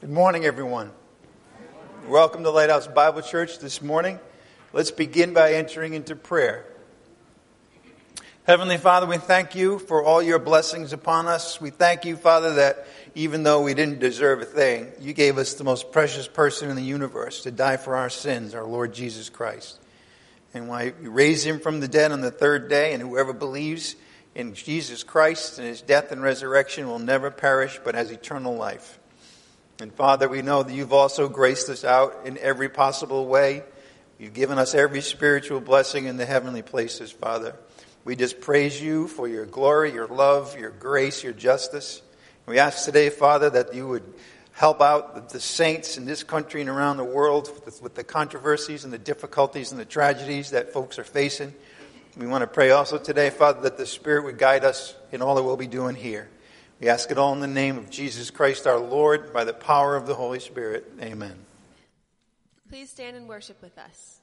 Good morning, everyone. Welcome to Lighthouse Bible Church this morning. Let's begin by entering into prayer. Heavenly Father, we thank you for all your blessings upon us. We thank you, Father, that even though we didn't deserve a thing, you gave us the most precious person in the universe to die for our sins, our Lord Jesus Christ. And why you raised him from the dead on the third day, and whoever believes in Jesus Christ and his death and resurrection will never perish but has eternal life. And Father, we know that you've also graced us out in every possible way. You've given us every spiritual blessing in the heavenly places, Father. We just praise you for your glory, your love, your grace, your justice. We ask today, Father, that you would help out the saints in this country and around the world with the controversies and the difficulties and the tragedies that folks are facing. We want to pray also today, Father, that the Spirit would guide us in all that we'll be doing here. We ask it all in the name of Jesus Christ our Lord, by the power of the Holy Spirit. Amen. Please stand and worship with us.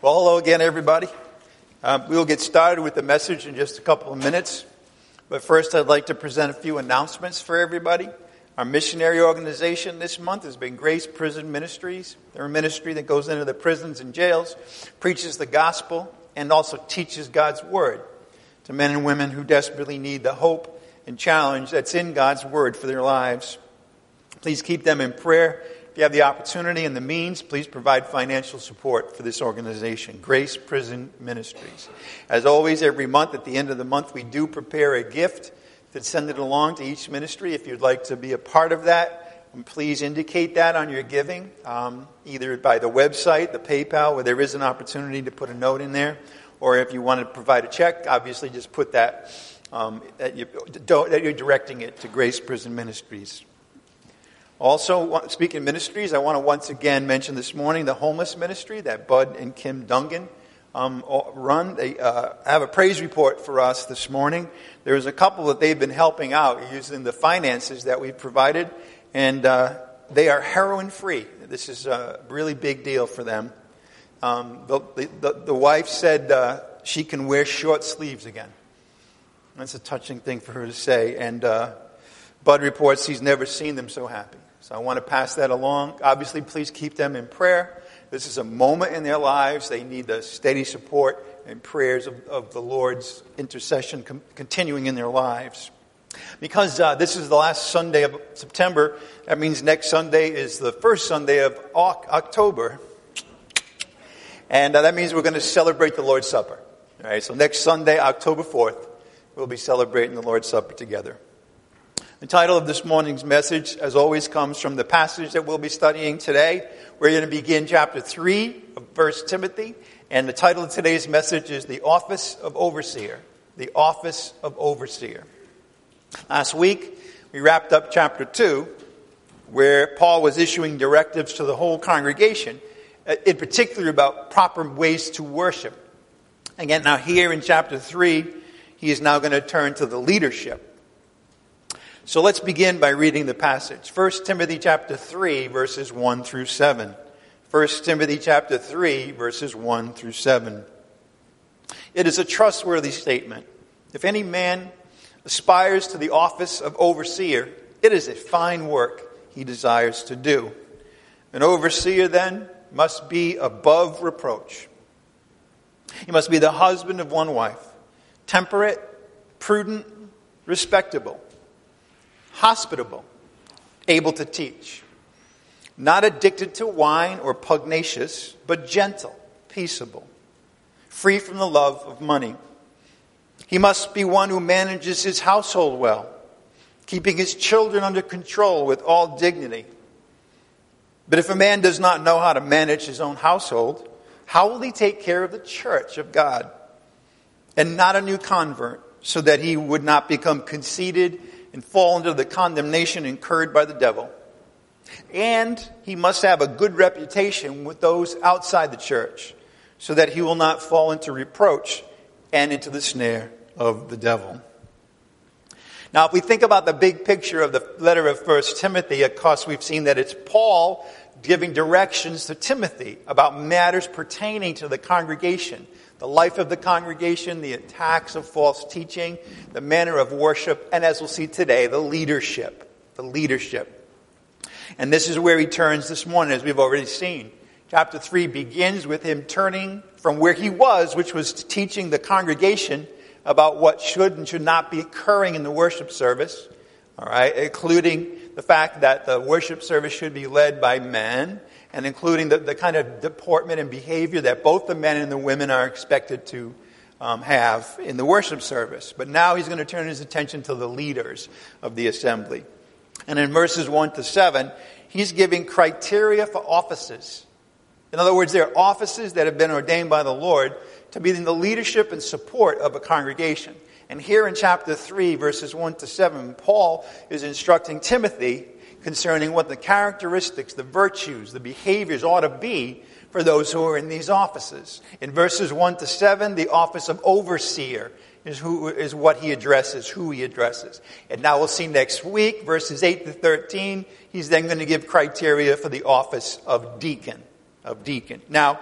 Well, hello again, everybody. Um, we'll get started with the message in just a couple of minutes. But first, I'd like to present a few announcements for everybody. Our missionary organization this month has been Grace Prison Ministries. They're a ministry that goes into the prisons and jails, preaches the gospel, and also teaches God's word to men and women who desperately need the hope and challenge that's in God's word for their lives. Please keep them in prayer. If you have the opportunity and the means, please provide financial support for this organization, Grace Prison Ministries. As always, every month, at the end of the month, we do prepare a gift to send it along to each ministry. If you'd like to be a part of that, please indicate that on your giving, um, either by the website, the PayPal, where there is an opportunity to put a note in there, or if you want to provide a check, obviously just put that, um, that, you, that you're directing it to Grace Prison Ministries. Also, speaking of ministries, I want to once again mention this morning the homeless ministry that Bud and Kim Dungan um, run. They uh, have a praise report for us this morning. There's a couple that they've been helping out using the finances that we've provided, and uh, they are heroin free. This is a really big deal for them. Um, the, the, the, wife said uh, she can wear short sleeves again. That's a touching thing for her to say. And uh, Bud reports he's never seen them so happy. So I want to pass that along. Obviously, please keep them in prayer. This is a moment in their lives. They need the steady support and prayers of, of the Lord's intercession com- continuing in their lives. Because uh, this is the last Sunday of September, that means next Sunday is the first Sunday of October. And uh, that means we're going to celebrate the Lord's Supper. All right, so next Sunday, October 4th, we'll be celebrating the Lord's Supper together. The title of this morning's message, as always, comes from the passage that we'll be studying today. We're going to begin chapter 3 of First Timothy, and the title of today's message is The Office of Overseer. The Office of Overseer. Last week, we wrapped up chapter 2, where Paul was issuing directives to the whole congregation, uh, in particular about proper ways to worship. Again, now here in chapter 3, he is now going to turn to the leadership so let's begin by reading the passage. 1 Timothy chapter 3 verses 1 through 7. 1 Timothy chapter 3 verses 1 through 7. It is a trustworthy statement. If any man aspires to the office of overseer, it is a fine work he desires to do. An overseer then must be above reproach. He must be the husband of one wife, temperate, prudent, respectable hospitable, able to teach, not addicted to wine or pugnacious, but gentle, peaceable, free from the love of money. He must be one who manages his household well, keeping his children under control with all dignity. But if a man does not know how to manage his own household, how will he take care of the church of God? And not a new convert, so that he would not become conceited and fall into the condemnation incurred by the devil. And he must have a good reputation with those outside the church so that he will not fall into reproach and into the snare of the devil. Now, if we think about the big picture of the letter of First Timothy, of course, we've seen that it's Paul giving directions to Timothy about matters pertaining to the congregation, the life of the congregation, the attacks of false teaching, the manner of worship, and as we'll see today, the leadership. The leadership. And this is where he turns this morning, as we've already seen. Chapter 3 begins with him turning from where he was, which was teaching the congregation about what should and should not be occurring in the worship service, all right, including the fact that the worship service should be led by men, and including the, the kind of deportment and behavior that both the men and the women are expected to um, have in the worship service. But now he's going to turn his attention to the leaders of the assembly. And in verses 1 to 7, he's giving criteria for offices. In other words, there are offices that have been ordained by the Lord to be in the leadership and support of a congregation. And here in chapter 3, verses 1 to 7, Paul is instructing Timothy concerning what the characteristics, the virtues, the behaviors ought to be for those who are in these offices. In verses 1 to 7, the office of overseer is, who, is what he addresses, who he addresses. And now we'll see next week, verses 8 to 13, he's then going to give criteria for the office of deacon. Of deacon. Now,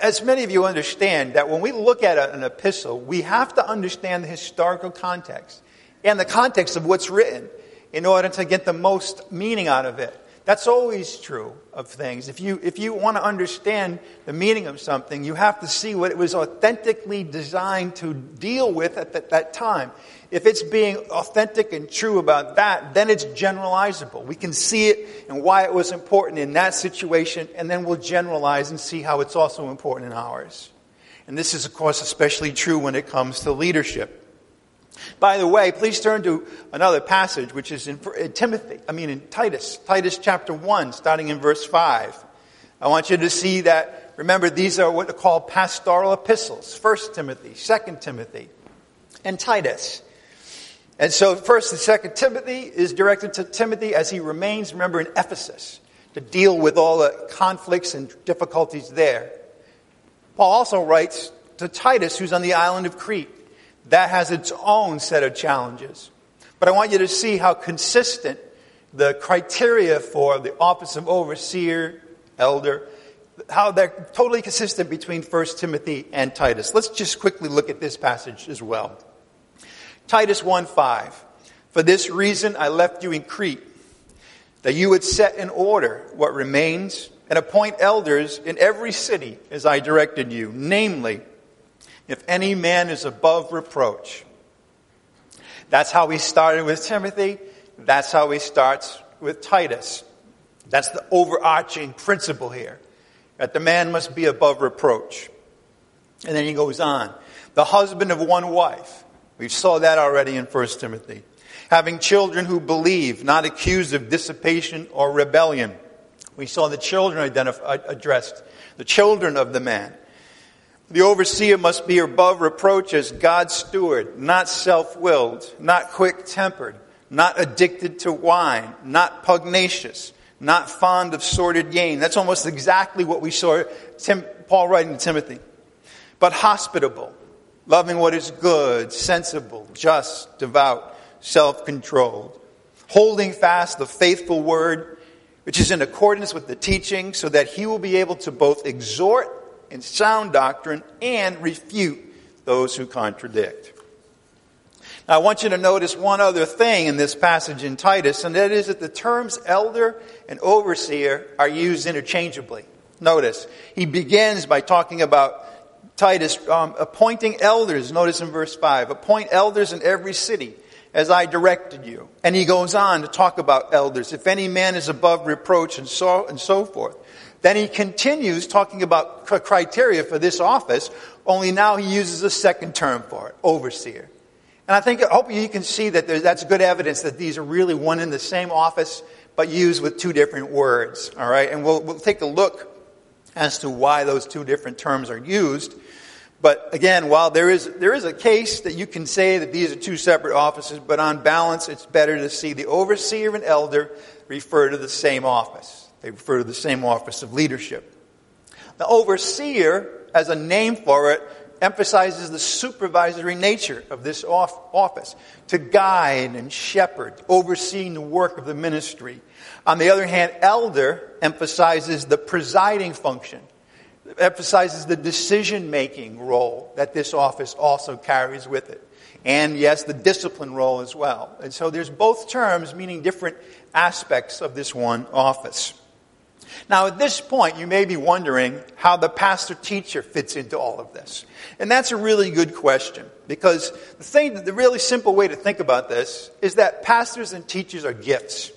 as many of you understand, that when we look at an epistle, we have to understand the historical context and the context of what's written in order to get the most meaning out of it. That's always true of things. If you, if you want to understand the meaning of something, you have to see what it was authentically designed to deal with at that, that time. If it's being authentic and true about that, then it's generalizable. We can see it and why it was important in that situation, and then we'll generalize and see how it's also important in ours. And this is, of course, especially true when it comes to leadership. By the way, please turn to another passage, which is in, Timothy, I mean in Titus, Titus chapter 1, starting in verse 5. I want you to see that, remember, these are what are called pastoral epistles 1 Timothy, 2 Timothy, and Titus. And so, first and second Timothy is directed to Timothy as he remains, remember, in Ephesus to deal with all the conflicts and difficulties there. Paul also writes to Titus, who's on the island of Crete that has its own set of challenges. But I want you to see how consistent the criteria for the office of overseer, elder, how they're totally consistent between 1 Timothy and Titus. Let's just quickly look at this passage as well. Titus 1:5. For this reason I left you in Crete, that you would set in order what remains and appoint elders in every city as I directed you, namely if any man is above reproach. That's how he started with Timothy. That's how he starts with Titus. That's the overarching principle here that the man must be above reproach. And then he goes on. The husband of one wife. We saw that already in 1 Timothy. Having children who believe, not accused of dissipation or rebellion. We saw the children identif- uh, addressed, the children of the man. The overseer must be above reproach as God's steward, not self-willed, not quick-tempered, not addicted to wine, not pugnacious, not fond of sordid gain. That's almost exactly what we saw Tim, Paul writing to Timothy. But hospitable, loving what is good, sensible, just, devout, self-controlled, holding fast the faithful word, which is in accordance with the teaching, so that he will be able to both exhort in sound doctrine and refute those who contradict. Now, I want you to notice one other thing in this passage in Titus, and that is that the terms elder and overseer are used interchangeably. Notice, he begins by talking about Titus um, appointing elders. Notice in verse 5 appoint elders in every city as I directed you. And he goes on to talk about elders. If any man is above reproach and so, and so forth. Then he continues talking about criteria for this office, only now he uses a second term for it, overseer. And I think, I hope you can see that that's good evidence that these are really one in the same office, but used with two different words. All right, and we'll, we'll take a look as to why those two different terms are used. But again, while there is, there is a case that you can say that these are two separate offices, but on balance, it's better to see the overseer and elder refer to the same office. They refer to the same office of leadership. The overseer, as a name for it, emphasizes the supervisory nature of this office to guide and shepherd, overseeing the work of the ministry. On the other hand, elder emphasizes the presiding function, emphasizes the decision making role that this office also carries with it. And yes, the discipline role as well. And so there's both terms meaning different aspects of this one office. Now, at this point, you may be wondering how the pastor teacher fits into all of this. And that's a really good question because the thing, the really simple way to think about this is that pastors and teachers are gifts.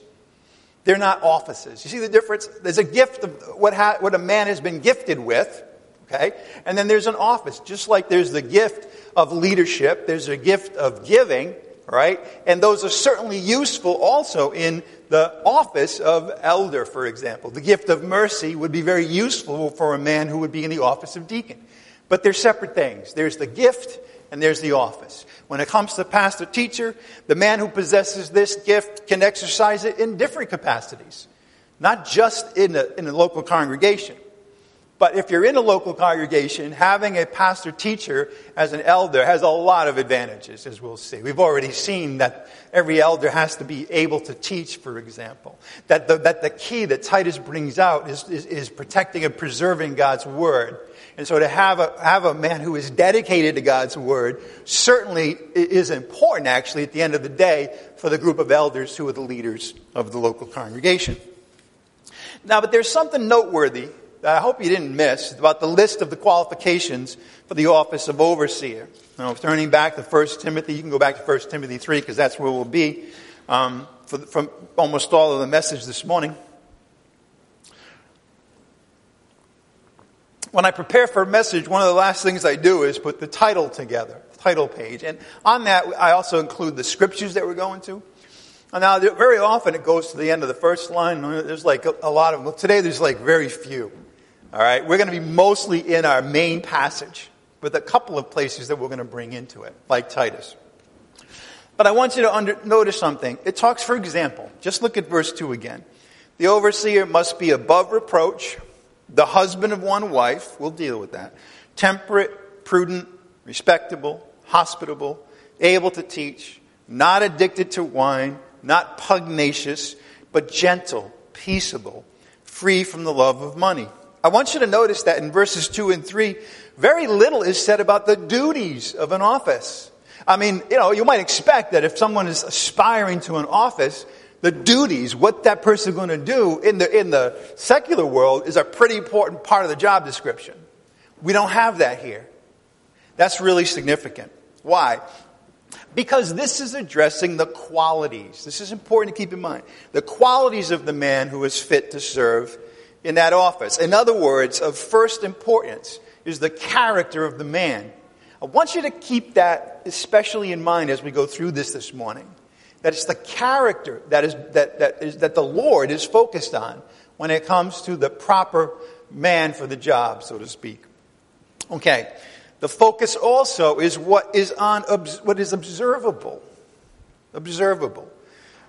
They're not offices. You see the difference? There's a gift of what, ha- what a man has been gifted with, okay? And then there's an office. Just like there's the gift of leadership, there's a gift of giving, right? And those are certainly useful also in the office of elder, for example. The gift of mercy would be very useful for a man who would be in the office of deacon. But they're separate things. There's the gift and there's the office. When it comes to pastor teacher, the man who possesses this gift can exercise it in different capacities, not just in a, in a local congregation. But if you're in a local congregation, having a pastor teacher as an elder has a lot of advantages, as we'll see. We've already seen that every elder has to be able to teach, for example. That the, that the key that Titus brings out is, is, is protecting and preserving God's word. And so to have a, have a man who is dedicated to God's word certainly is important, actually, at the end of the day, for the group of elders who are the leaders of the local congregation. Now, but there's something noteworthy that I hope you didn't miss about the list of the qualifications for the office of overseer. Now, turning back to 1 Timothy, you can go back to 1 Timothy 3 because that's where we'll be um, for, from almost all of the message this morning. when I prepare for a message, one of the last things I do is put the title together, the title page. And on that, I also include the scriptures that we're going to. Now, very often it goes to the end of the first line. There's like a, a lot of, well, today there's like very few. All right. We're going to be mostly in our main passage with a couple of places that we're going to bring into it, like Titus. But I want you to under, notice something. It talks, for example, just look at verse 2 again. The overseer must be above reproach, the husband of one wife, we'll deal with that, temperate, prudent, respectable, hospitable, able to teach, not addicted to wine, not pugnacious, but gentle, peaceable, free from the love of money. I want you to notice that in verses 2 and 3, very little is said about the duties of an office. I mean, you know, you might expect that if someone is aspiring to an office, the duties, what that person is going to do in the, in the secular world is a pretty important part of the job description. We don't have that here. That's really significant. Why? Because this is addressing the qualities. This is important to keep in mind. The qualities of the man who is fit to serve in that office. In other words, of first importance is the character of the man. I want you to keep that especially in mind as we go through this this morning. That it's the character that, is, that, that, is, that the Lord is focused on when it comes to the proper man for the job, so to speak. Okay. The focus also is what is on, what is observable. Observable.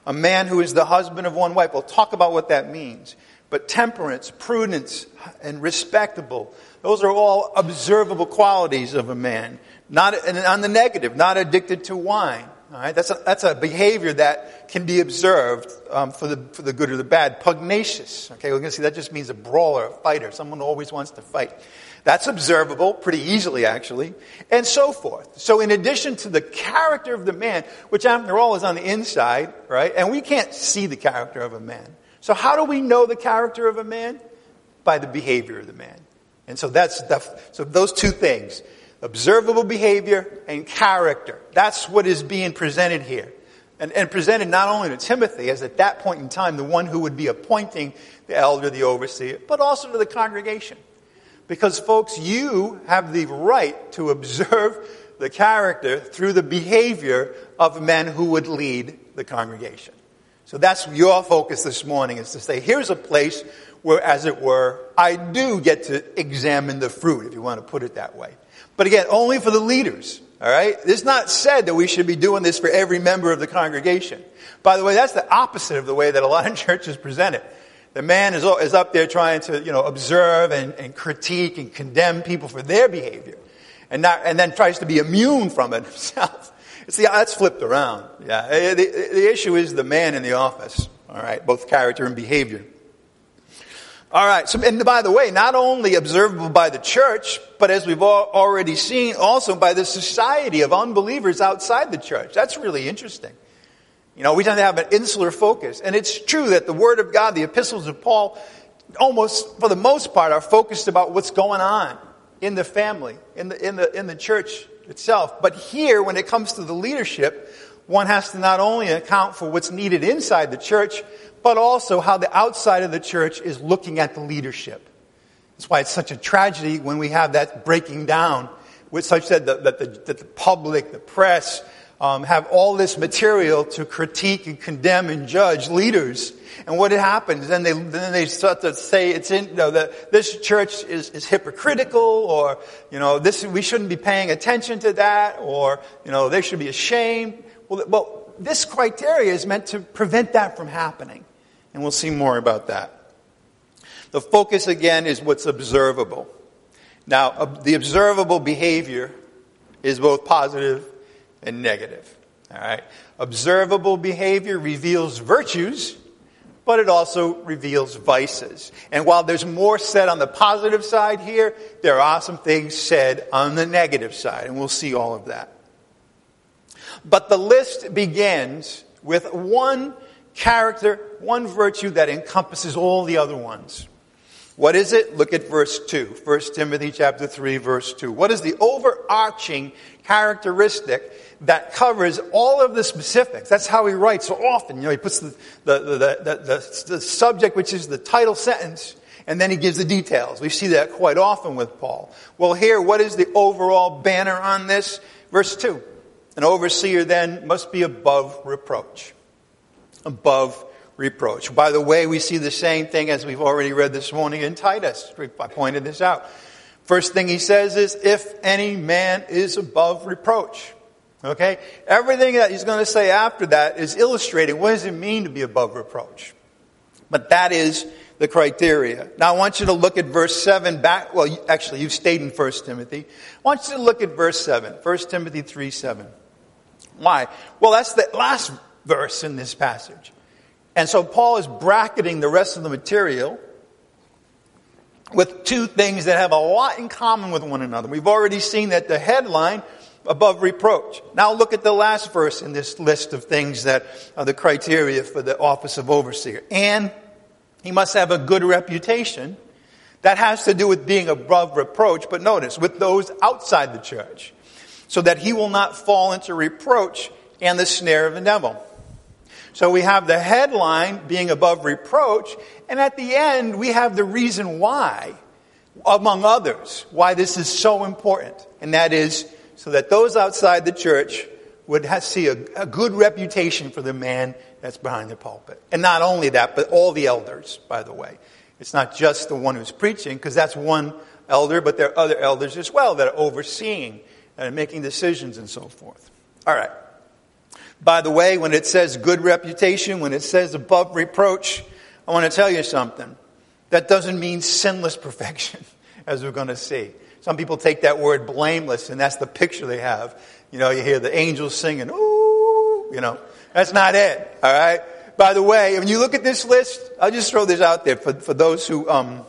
A man who is the husband of one wife. We'll talk about what that means. But temperance, prudence, and respectable, those are all observable qualities of a man. Not, on the negative, not addicted to wine, all right, that's a, that's a behavior that can be observed um, for, the, for the good or the bad. Pugnacious. Okay, we're going to see that just means a brawler, a fighter, someone who always wants to fight. That's observable pretty easily, actually, and so forth. So, in addition to the character of the man, which after all is on the inside, right, and we can't see the character of a man. So, how do we know the character of a man? By the behavior of the man. And so that's the, so those two things observable behavior and character. That's what is being presented here. And, and, presented not only to Timothy, as at that point in time, the one who would be appointing the elder, the overseer, but also to the congregation. Because, folks, you have the right to observe the character through the behavior of men who would lead the congregation. So that's your focus this morning is to say, here's a place where, as it were, I do get to examine the fruit, if you want to put it that way. But again, only for the leaders. All right? It's not said that we should be doing this for every member of the congregation. By the way, that's the opposite of the way that a lot of churches present it. The man is, is up there trying to, you know, observe and, and critique and condemn people for their behavior. And, not, and then tries to be immune from it himself. See, that's flipped around. Yeah. Eh, eh, the, eh, the issue is the man in the office. All right? Both character and behavior. All right. So, and by the way, not only observable by the church, but as we've already seen, also by the society of unbelievers outside the church. That's really interesting. You know, we tend to have an insular focus. And it's true that the Word of God, the epistles of Paul, almost for the most part are focused about what's going on in the family, in the, in the, in the church itself. But here, when it comes to the leadership, one has to not only account for what's needed inside the church, but also how the outside of the church is looking at the leadership. That's why it's such a tragedy when we have that breaking down, with such that the, that the, that the public, the press, um, have all this material to critique and condemn and judge leaders. And what happens, then they, then they start to say it's in, you know, that this church is, is hypocritical or, you know, this, we shouldn't be paying attention to that or, you know, they should be ashamed. Well, well, this criteria is meant to prevent that from happening. And we'll see more about that. The focus again is what's observable. Now, the observable behavior is both positive and negative. All right. Observable behavior reveals virtues, but it also reveals vices. And while there's more said on the positive side here, there are some things said on the negative side, and we'll see all of that. But the list begins with one character, one virtue that encompasses all the other ones. What is it? Look at verse 2. 1 Timothy chapter 3 verse 2. What is the overarching characteristic that covers all of the specifics? That's how he writes so often. You know, he puts the, the, the, the, the subject, which is the title sentence, and then he gives the details. We see that quite often with Paul. Well, here, what is the overall banner on this? Verse 2. An overseer then must be above reproach above reproach. By the way, we see the same thing as we've already read this morning in Titus. I pointed this out. First thing he says is, if any man is above reproach. Okay? Everything that he's going to say after that is illustrating what does it mean to be above reproach. But that is the criteria. Now I want you to look at verse 7 back, well, actually you've stayed in 1 Timothy. I want you to look at verse 7, 1 Timothy 3 7. Why? Well, that's the last verse in this passage. And so Paul is bracketing the rest of the material with two things that have a lot in common with one another. We've already seen that the headline above reproach. Now look at the last verse in this list of things that are the criteria for the office of overseer. And he must have a good reputation. That has to do with being above reproach, but notice, with those outside the church, so that he will not fall into reproach and the snare of the devil. So we have the headline being above reproach, and at the end we have the reason why, among others, why this is so important. And that is so that those outside the church would see a, a good reputation for the man that's behind the pulpit. And not only that, but all the elders, by the way. It's not just the one who's preaching, because that's one elder, but there are other elders as well that are overseeing and making decisions and so forth. All right. By the way, when it says good reputation, when it says above reproach, I want to tell you something. That doesn't mean sinless perfection, as we're going to see. Some people take that word blameless, and that's the picture they have. You know, you hear the angels singing, ooh, you know. That's not it, all right? By the way, when you look at this list, I'll just throw this out there for, for those who um,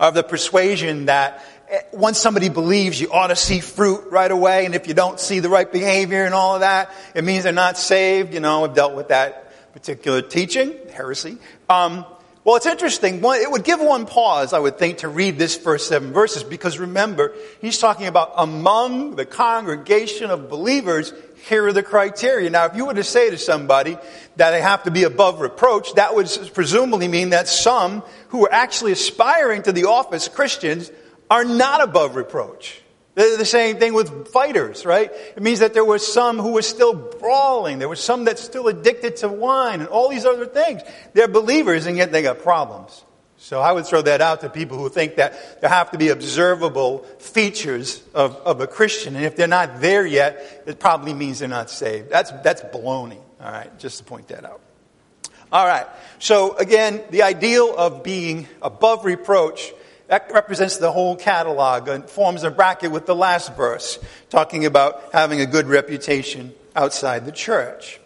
are of the persuasion that once somebody believes, you ought to see fruit right away. And if you don't see the right behavior and all of that, it means they're not saved. You know, I've dealt with that particular teaching, heresy. Um, well, it's interesting. It would give one pause, I would think, to read this first seven verses because remember, he's talking about among the congregation of believers, here are the criteria. Now, if you were to say to somebody that they have to be above reproach, that would presumably mean that some who are actually aspiring to the office, Christians, are not above reproach. The same thing with fighters, right? It means that there were some who were still brawling. There were some that still addicted to wine and all these other things. They're believers and yet they got problems. So I would throw that out to people who think that there have to be observable features of, of a Christian. And if they're not there yet, it probably means they're not saved. That's, that's baloney. All right. Just to point that out. All right. So again, the ideal of being above reproach that represents the whole catalog and forms a bracket with the last verse, talking about having a good reputation outside the church.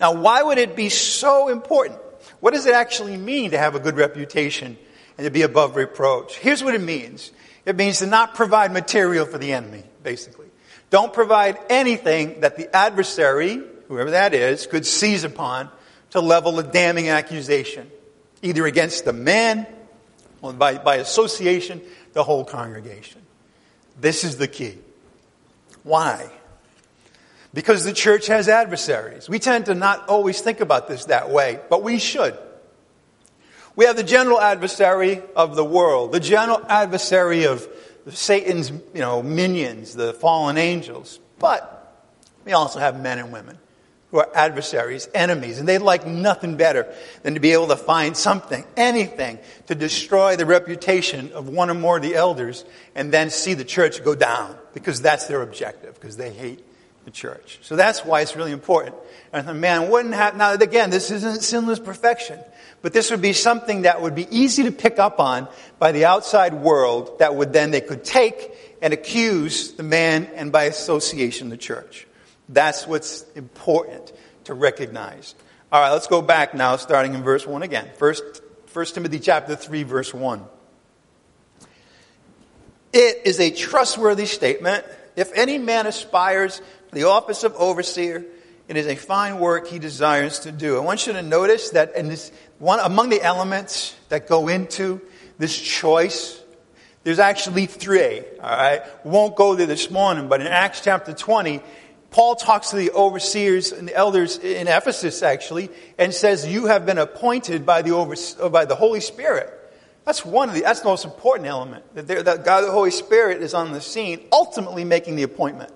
Now, why would it be so important? what does it actually mean to have a good reputation and to be above reproach? Here's what it means. It means to not provide material for the enemy, basically. Don't provide anything that the adversary, whoever that is, could seize upon to level a damning accusation, either against the man or by, by association, the whole congregation. This is the key. Why? Because the church has adversaries. We tend to not always think about this that way, but we should. We have the general adversary of the world, the general adversary of Satan's you know, minions, the fallen angels. But we also have men and women who are adversaries, enemies, and they'd like nothing better than to be able to find something, anything, to destroy the reputation of one or more of the elders and then see the church go down because that's their objective, because they hate the church. So that's why it's really important. And the man wouldn't have, now again, this isn't sinless perfection, but this would be something that would be easy to pick up on by the outside world that would then they could take and accuse the man and by association the church. That's what's important to recognize. All right, let's go back now, starting in verse 1 again. First, 1 Timothy chapter 3, verse 1. It is a trustworthy statement. If any man aspires to the office of overseer, it is a fine work he desires to do. I want you to notice that in this one among the elements that go into this choice, there's actually three. All right, we won't go there this morning, but in Acts chapter 20, Paul talks to the overseers and the elders in Ephesus, actually, and says, You have been appointed by the, over, uh, by the Holy Spirit. That's one of the, that's the most important element. That, that God, the Holy Spirit, is on the scene, ultimately making the appointment.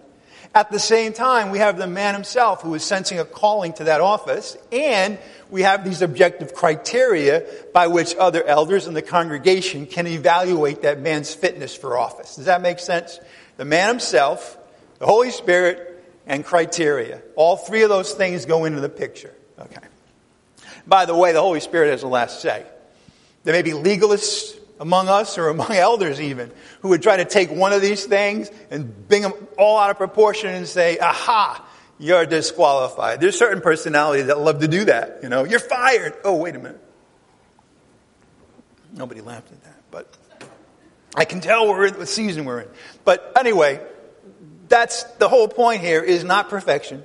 At the same time, we have the man himself who is sensing a calling to that office, and we have these objective criteria by which other elders in the congregation can evaluate that man's fitness for office. Does that make sense? The man himself, the Holy Spirit, and criteria. All three of those things go into the picture. Okay. By the way, the Holy Spirit has the last say. There may be legalists among us or among elders even who would try to take one of these things and bring them all out of proportion and say, aha, you're disqualified. There's certain personalities that love to do that. You know, you're fired. Oh, wait a minute. Nobody laughed at that, but I can tell we're in what season we're in. But anyway, that's the whole point here is not perfection,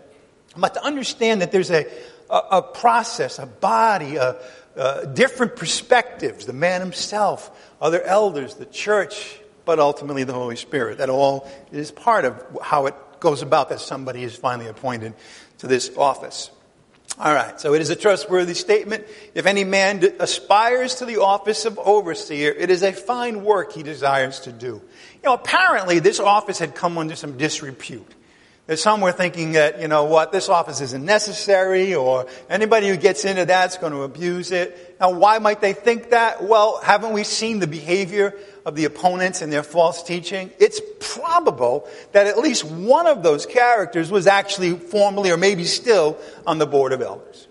but to understand that there's a, a, a process, a body, a, different perspectives, the man himself, other elders, the church, but ultimately the Holy Spirit. That all is part of how it goes about that somebody is finally appointed to this office. All right, so it is a trustworthy statement. If any man aspires to the office of overseer, it is a fine work he desires to do. You know, apparently this office had come under some disrepute. That some were thinking that, you know what, this office isn't necessary or anybody who gets into that's going to abuse it. Now, why might they think that? Well, haven't we seen the behavior of the opponents and their false teaching? It's probable that at least one of those characters was actually formerly or maybe still on the board of elders.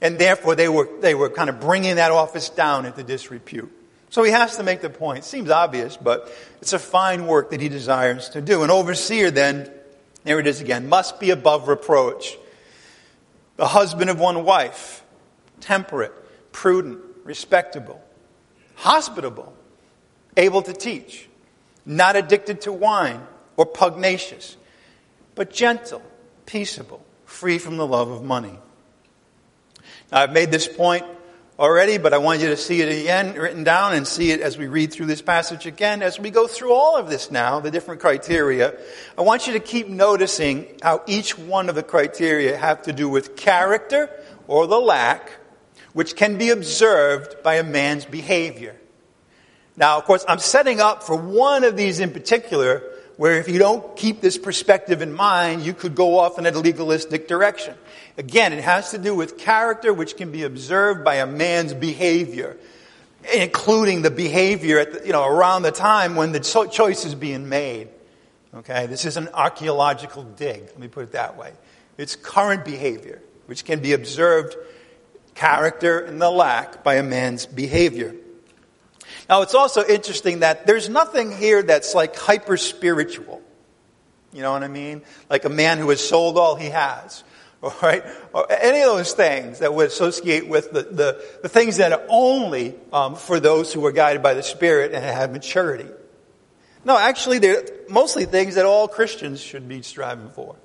And therefore they were, they were kind of bringing that office down into disrepute. So he has to make the point. Seems obvious, but it's a fine work that he desires to do. An overseer, then, there it is again, must be above reproach. The husband of one wife, temperate, prudent, respectable, hospitable, able to teach, not addicted to wine or pugnacious, but gentle, peaceable, free from the love of money. Now, I've made this point already, but I want you to see it again written down and see it as we read through this passage again. As we go through all of this now, the different criteria, I want you to keep noticing how each one of the criteria have to do with character or the lack, which can be observed by a man's behavior. Now, of course, I'm setting up for one of these in particular where if you don't keep this perspective in mind, you could go off in a legalistic direction. Again, it has to do with character which can be observed by a man's behavior, including the behavior at the, you know, around the time when the choice is being made. Okay, this is an archaeological dig, let me put it that way. It's current behavior, which can be observed, character and the lack by a man's behavior. Now, it's also interesting that there's nothing here that's like hyper spiritual. You know what I mean? Like a man who has sold all he has. right, or any of those things that would associate with the, the, the things that are only um, for those who are guided by the Spirit and have maturity. No, actually, they're mostly things that all Christians should be striving for,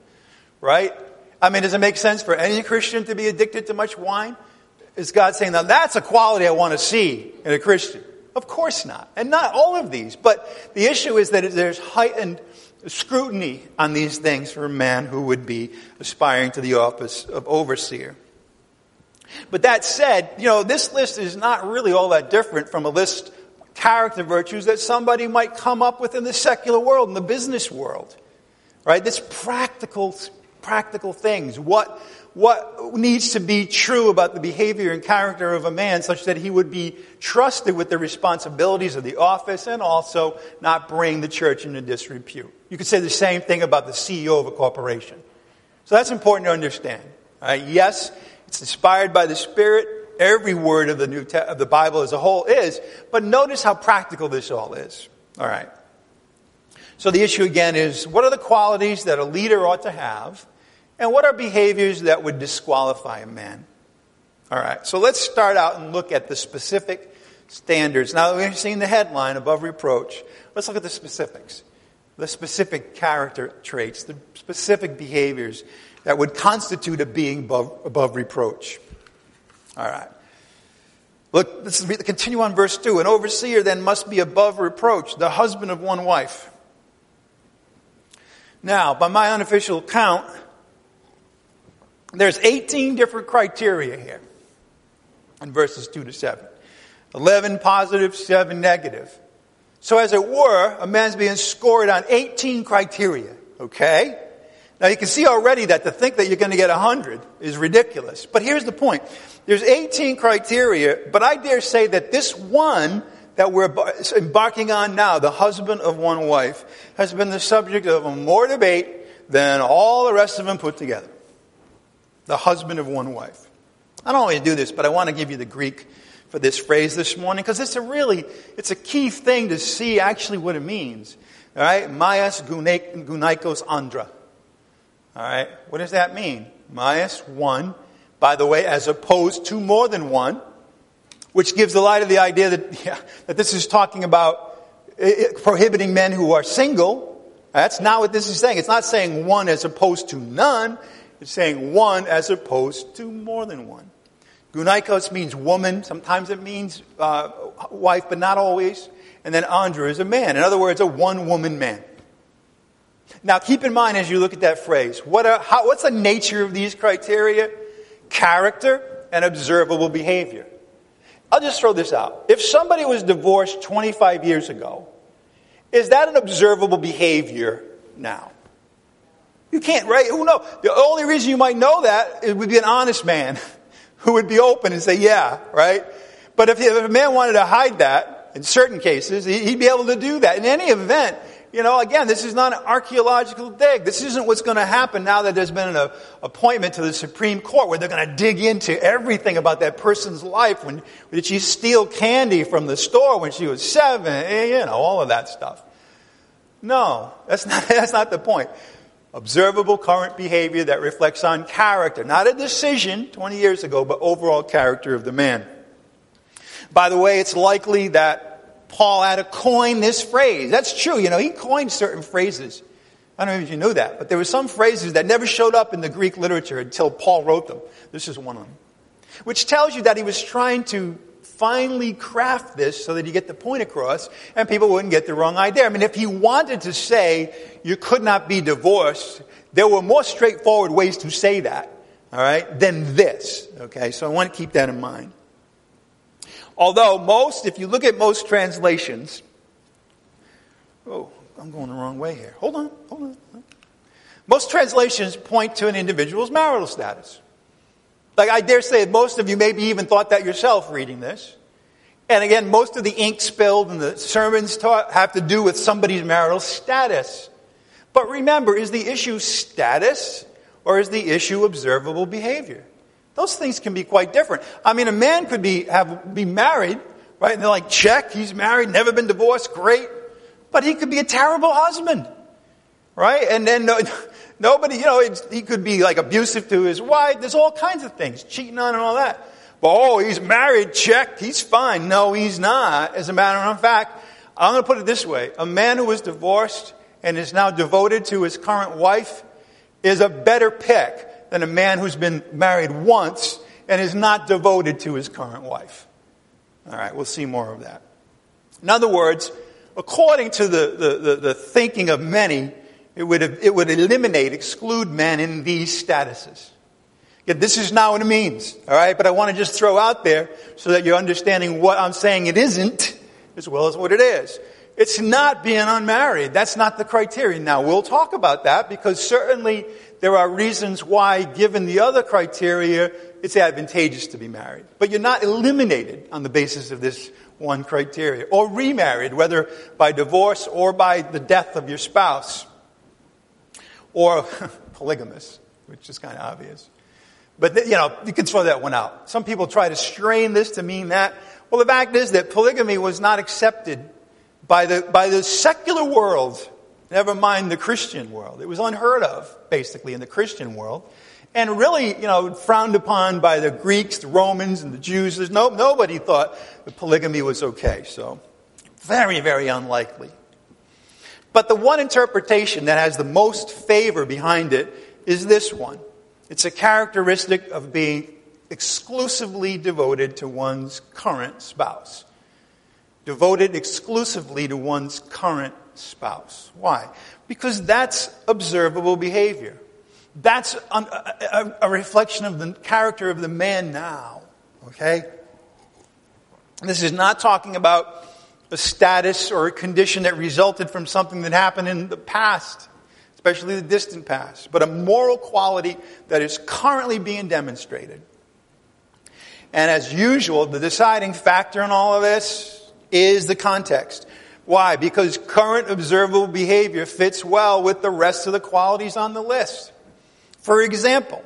right? I mean, does it make sense for any Christian to be addicted to much wine? Is God saying, now that's a quality I want to see in a Christian? Of course not. And not all of these. But the issue is that there's heightened scrutiny on these things for a man who would be aspiring to the office of overseer. But that said, you know, this list is not really all that different from a list of character virtues that somebody might come up with in the secular world, in the business world. Right? This practical, practical things. What, what needs to be true about the behavior and character of a man such that he would be trusted with the responsibilities of the office and also not bring the church into disrepute. You could say the same thing about the CEO of a corporation. So that's important to understand. Right? Yes, it's inspired by the Spirit. Every word of the New Te- of the Bible as a whole is, but notice how practical this all is. All right. So the issue again is what are the qualities that a leader ought to have, and what are behaviors that would disqualify a man? All right. So let's start out and look at the specific standards. Now that we've seen the headline above reproach, let's look at the specifics the specific character traits, the specific behaviors that would constitute a being above, above reproach. All right. Look, this is continue on verse 2. An overseer then must be above reproach, the husband of one wife. Now, by my unofficial count, there's 18 different criteria here in verses 2 to 7. 11 positive, 7 negative. So, as it were, a man's being scored on 18 criteria, okay? Now, you can see already that to think that you're going to get 100 is ridiculous. But here's the point there's 18 criteria, but I dare say that this one that we're embarking on now, the husband of one wife, has been the subject of more debate than all the rest of them put together. The husband of one wife. I don't always do this, but I want to give you the Greek for this phrase this morning because it's a really, it's a key thing to see actually what it means. All right? Maias gunaikos andra. All right? What does that mean? Maias, one. By the way, as opposed to more than one, which gives the lie to the idea that, yeah, that this is talking about prohibiting men who are single. That's not what this is saying. It's not saying one as opposed to none. It's saying one as opposed to more than one. Gunaikos means woman. Sometimes it means uh, wife, but not always. And then Andra is a man. In other words, a one woman man. Now, keep in mind as you look at that phrase, what are, how, what's the nature of these criteria? Character and observable behavior. I'll just throw this out. If somebody was divorced 25 years ago, is that an observable behavior now? You can't, right? Who knows? The only reason you might know that it would be an honest man. who would be open and say, yeah, right? But if, if a man wanted to hide that, in certain cases, he'd be able to do that. In any event, you know, again, this is not an archaeological dig. This isn't what's going to happen now that there's been an appointment to the Supreme Court where they're going to dig into everything about that person's life. When did she steal candy from the store when she was seven? Eh, you know, all of that stuff. No, that's not, that's not the point observable current behavior that reflects on character, not a decision 20 years ago, but overall character of the man. By the way, it's likely that Paul had to coin this phrase. That's true. You know, he coined certain phrases. I don't know if you knew that, but there were some phrases that never showed up in the Greek literature until Paul wrote them. This is one of them. Which tells you that he was trying to finely craft this so that you get the point across and people wouldn't get the wrong idea. I mean, if he wanted to say you could not be divorced, there were more straightforward ways to say that, all right, than this. Okay, so I want to keep that in mind. Although most, if you look at most translations, oh, I'm going the wrong way here. Hold on, hold on. Most translations point to an individual's marital status. Like I dare say most of you maybe even thought that yourself reading this. And again, most of the ink spilled and the sermons taught have to do with somebody's marital status. But remember, is the issue status or is the issue observable behavior? Those things can be quite different. I mean, a man could be, have, be married, right? And they're like, check, he's married, never been divorced, great. But he could be a terrible husband, right? And then, Nobody, you know, he could be like abusive to his wife. There's all kinds of things, cheating on and all that. But oh, he's married, check, he's fine. No, he's not. As a matter of fact, I'm going to put it this way. A man who is divorced and is now devoted to his current wife is a better pick than a man who's been married once and is not devoted to his current wife. All right, we'll see more of that. In other words, according to the, the, the, the thinking of many, it would, it would eliminate, exclude men in these statuses. Yet this is not what it means, all right? But I want to just throw out there so that you're understanding what I'm saying it isn't as well as what it is. It's not being unmarried. That's not the criterion. Now, we'll talk about that because certainly there are reasons why, given the other criteria, it's advantageous to be married. But you're not eliminated on the basis of this one criteria. Or remarried, whether by divorce or by the death of your spouse. Or polygamous, which is kind of obvious. But, you know, you can throw that one out. Some people try to strain this to mean that. Well, the fact is that polygamy was not accepted by the, by the secular world, never mind the Christian world. It was unheard of, basically, in the Christian world. And really, you know, frowned upon by the Greeks, the Romans, and the Jews. There's no, nobody thought that polygamy was okay. So, very, very unlikely. But the one interpretation that has the most favor behind it is this one. It's a characteristic of being exclusively devoted to one's current spouse. Devoted exclusively to one's current spouse. Why? Because that's observable behavior. That's a, a, a reflection of the character of the man now. Okay? This is not talking about a status or a condition that resulted from something that happened in the past especially the distant past, but a moral quality that is currently being demonstrated. And as usual, the deciding factor in all of this is the context. Why? Because current observable behavior fits well with the rest of the qualities on the list. For example,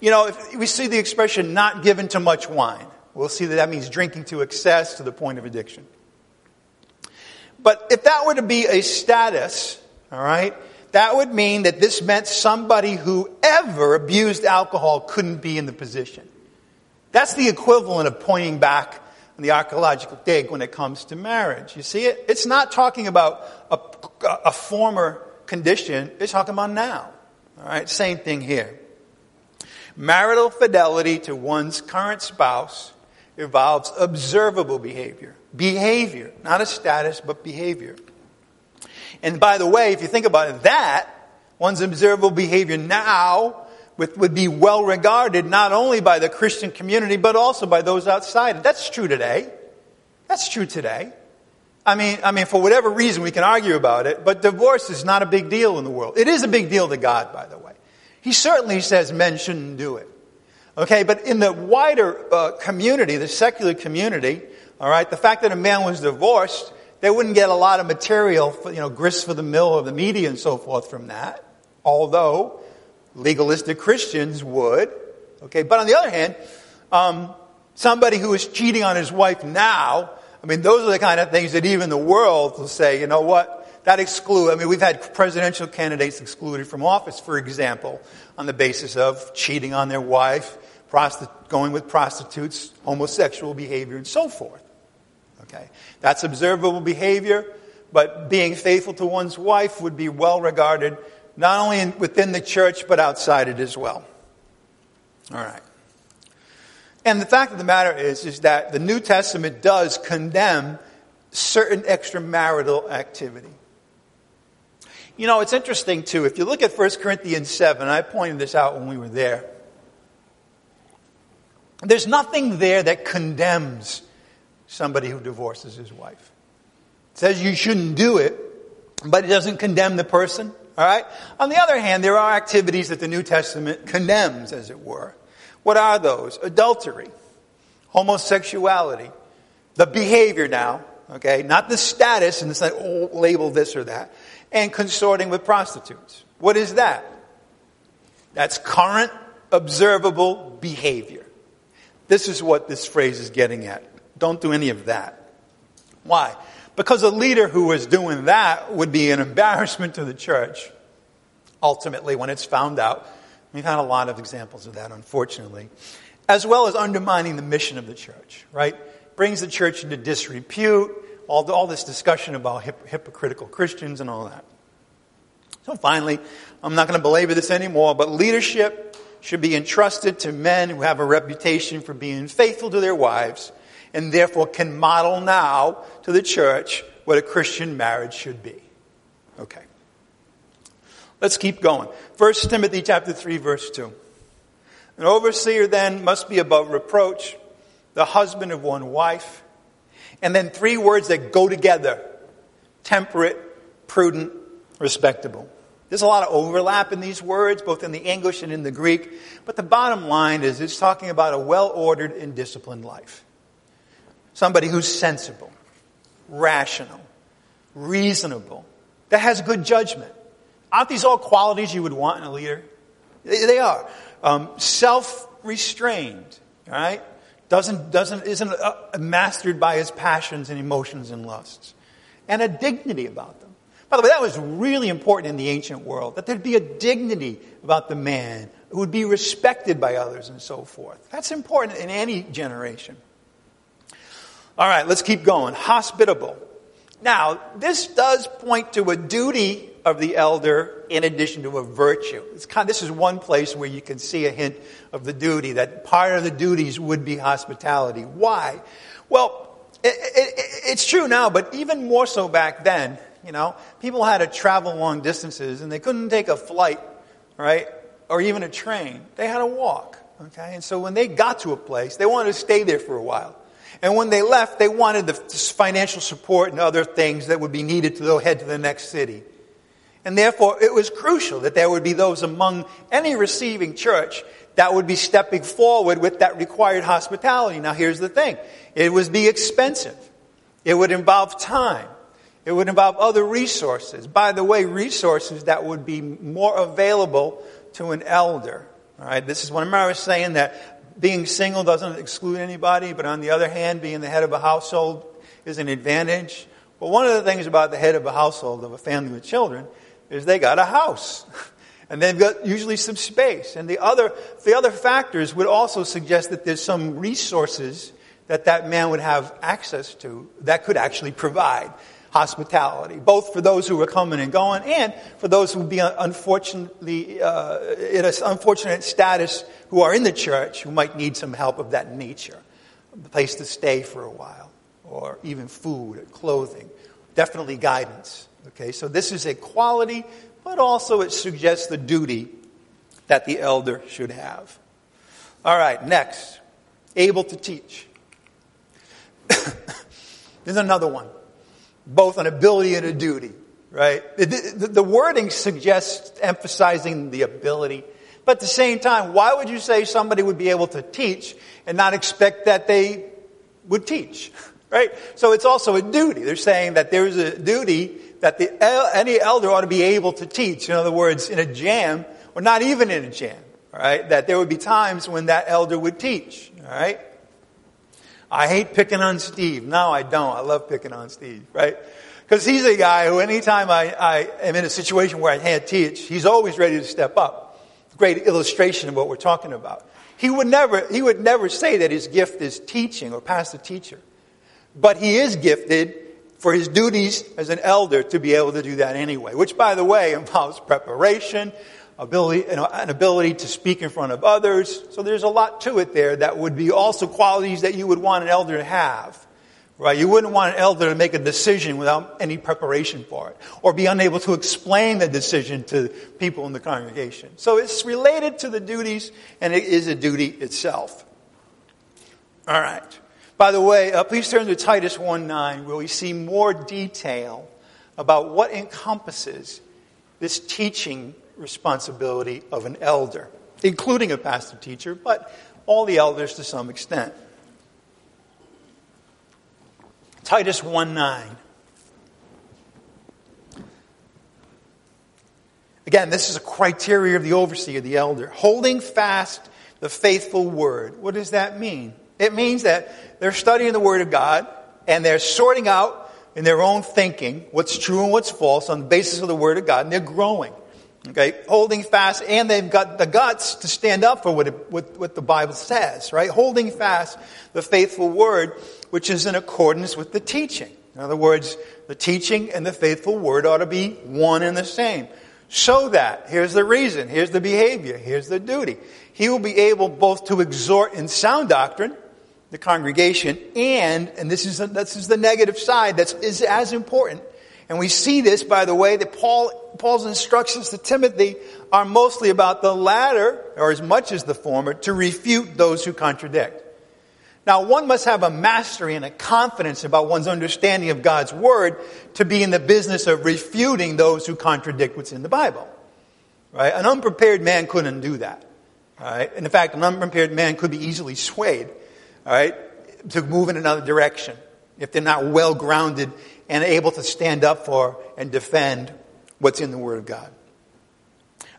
you know, we see the expression not given to much wine, we'll see that that means drinking to excess to the point of addiction. But if that were to be a status all right? That would mean that this meant somebody who ever abused alcohol couldn't be in the position. That's the equivalent of pointing back on the archaeological dig when it comes to marriage. You see it? It's not talking about a, a former condition, it's talking about now. All right? Same thing here. Marital fidelity to one's current spouse involves observable behavior. Behavior, not a status, but behavior. And by the way, if you think about it, that, one's observable behavior now would be well regarded not only by the Christian community, but also by those outside. That's true today. That's true today. I mean, I mean, for whatever reason, we can argue about it, but divorce is not a big deal in the world. It is a big deal to God, by the way. He certainly says men shouldn't do it. Okay, but in the wider uh, community, the secular community, all right, the fact that a man was divorced they wouldn't get a lot of material, for, you know, grist for the mill of the media and so forth from that. Although legalistic Christians would. Okay, but on the other hand, um, somebody who is cheating on his wife now, I mean, those are the kind of things that even the world will say, you know what? That exclude. I mean, we've had presidential candidates excluded from office, for example, on the basis of cheating on their wife, prosti- going with prostitutes, homosexual behavior, and so forth. Okay. That's observable behavior, but being faithful to one's wife would be well regarded not only in, within the church, but outside it as well. All right. And the fact of the matter is, is that the New Testament does condemn certain extramarital activity. You know, it's interesting too. If you look at 1 Corinthians 7, I pointed this out when we were there. There's nothing there that condemns somebody who divorces his wife. It says you shouldn't do it, but it doesn't condemn the person. All right? On the other hand, there are activities that the New Testament condemns, as it were. What are those? Adultery, homosexuality, the behavior now, okay, not the status and it's not oh, label this or that, and consorting with prostitutes. What is that? That's current observable behavior. This is what this phrase is getting at. Don't do any of that. Why? Because a leader who was doing that would be an embarrassment to the church. ultimately, when it's found out. We've had a lot of examples of that, unfortunately. As well as undermining the mission of the church, right? Brings the church into disrepute, all, the, all this discussion about hip, hypocritical Christians and all that. So finally, I'm not going to belabor this anymore, but leadership should be entrusted to men who have a reputation for being faithful to their wives and therefore can model now to the church what a Christian marriage should be. Okay. Let's keep going. 1 Timothy chapter 3 verse 2. An overseer then must be above reproach, the husband of one wife. And then three words that go together. Temperate, prudent, respectable. There's a lot of overlap in these words, both in the English and in the Greek. But the bottom line is it's talking about a well ordered and disciplined life. Somebody who's sensible, rational, reasonable, that has good judgment. Aren't these all qualities you would want in a leader? They are. Um, Self restrained, right? Doesn't, doesn't, isn't uh, mastered by his passions and emotions and lusts. And a dignity about them. By the way, that was really important in the ancient world, that there'd be a dignity about the man who would be respected by others and so forth. That's important in any generation. All right, let's keep going. Hospitable. Now, this does point to a duty of the elder in addition to a virtue. Kind of, this is one place where you can see a hint of the duty, that part of the duties would be hospitality. Why? Well, it, it, it's true now, but even more so back then, you know, people had to travel long distances and they couldn't take a flight, right? Or even a train. They had to walk, okay? And so when they got to a place, they wanted to stay there for a while. And when they left, they wanted the financial support and other things that would be needed to go head to the next city. And therefore, it was crucial that there would be those among any receiving church that would be stepping forward with that required hospitality. Now, here's the thing it would be expensive, it would involve time, it would involve other resources. By the way, resources that would be more available to an elder. All right, this is what I was saying that being single doesn't exclude anybody, but on the other hand, being the head of a household is an advantage. But one of the things about the head of a household of a family with children is they got a house. And they've got usually some space. And the other, the other factors would also suggest that there's some resources that that man would have access to that could actually provide hospitality, both for those who are coming and going and for those who would be unfortunately uh, in an unfortunate status who are in the church who might need some help of that nature, a place to stay for a while, or even food or clothing, definitely guidance. Okay, so this is a quality, but also it suggests the duty that the elder should have. All right, next, able to teach. There's another one both an ability and a duty, right? The, the, the, wording suggests emphasizing the ability. But at the same time, why would you say somebody would be able to teach and not expect that they would teach? Right? So it's also a duty. They're saying that there's a duty that the, any elder ought to be able to teach. In other words, in a jam, or not even in a jam, right? That there would be times when that elder would teach, all right? I hate picking on Steve. No, I don't. I love picking on Steve, right? Because he's a guy who anytime I, I am in a situation where I can't teach, he's always ready to step up. Great illustration of what we're talking about. He would never, he would never say that his gift is teaching or pastor teacher. But he is gifted for his duties as an elder to be able to do that anyway, which by the way involves preparation, ability, an ability to speak in front of others. So there's a lot to it there that would be also qualities that you would want an elder to have. Right? You wouldn't want an elder to make a decision without any preparation for it, or be unable to explain the decision to people in the congregation. So it's related to the duties, and it is a duty itself. All right. By the way, uh, please turn to Titus 1 9, where we see more detail about what encompasses this teaching responsibility of an elder, including a pastor teacher, but all the elders to some extent. Titus 1 9. Again, this is a criteria of the overseer, the elder. Holding fast the faithful word. What does that mean? It means that they're studying the word of God and they're sorting out in their own thinking what's true and what's false on the basis of the word of God and they're growing. Okay, holding fast, and they've got the guts to stand up for what, it, what, what the Bible says, right? Holding fast the faithful word, which is in accordance with the teaching. In other words, the teaching and the faithful word ought to be one and the same. So that, here's the reason, here's the behavior, here's the duty. He will be able both to exhort in sound doctrine, the congregation, and, and this is, this is the negative side that's is as important, and we see this by the way that Paul, Paul's instructions to Timothy are mostly about the latter, or as much as the former, to refute those who contradict. Now, one must have a mastery and a confidence about one's understanding of God's Word to be in the business of refuting those who contradict what's in the Bible. Right? An unprepared man couldn't do that. Right? And in fact, an unprepared man could be easily swayed, right, to move in another direction if they're not well grounded and able to stand up for and defend what's in the Word of God.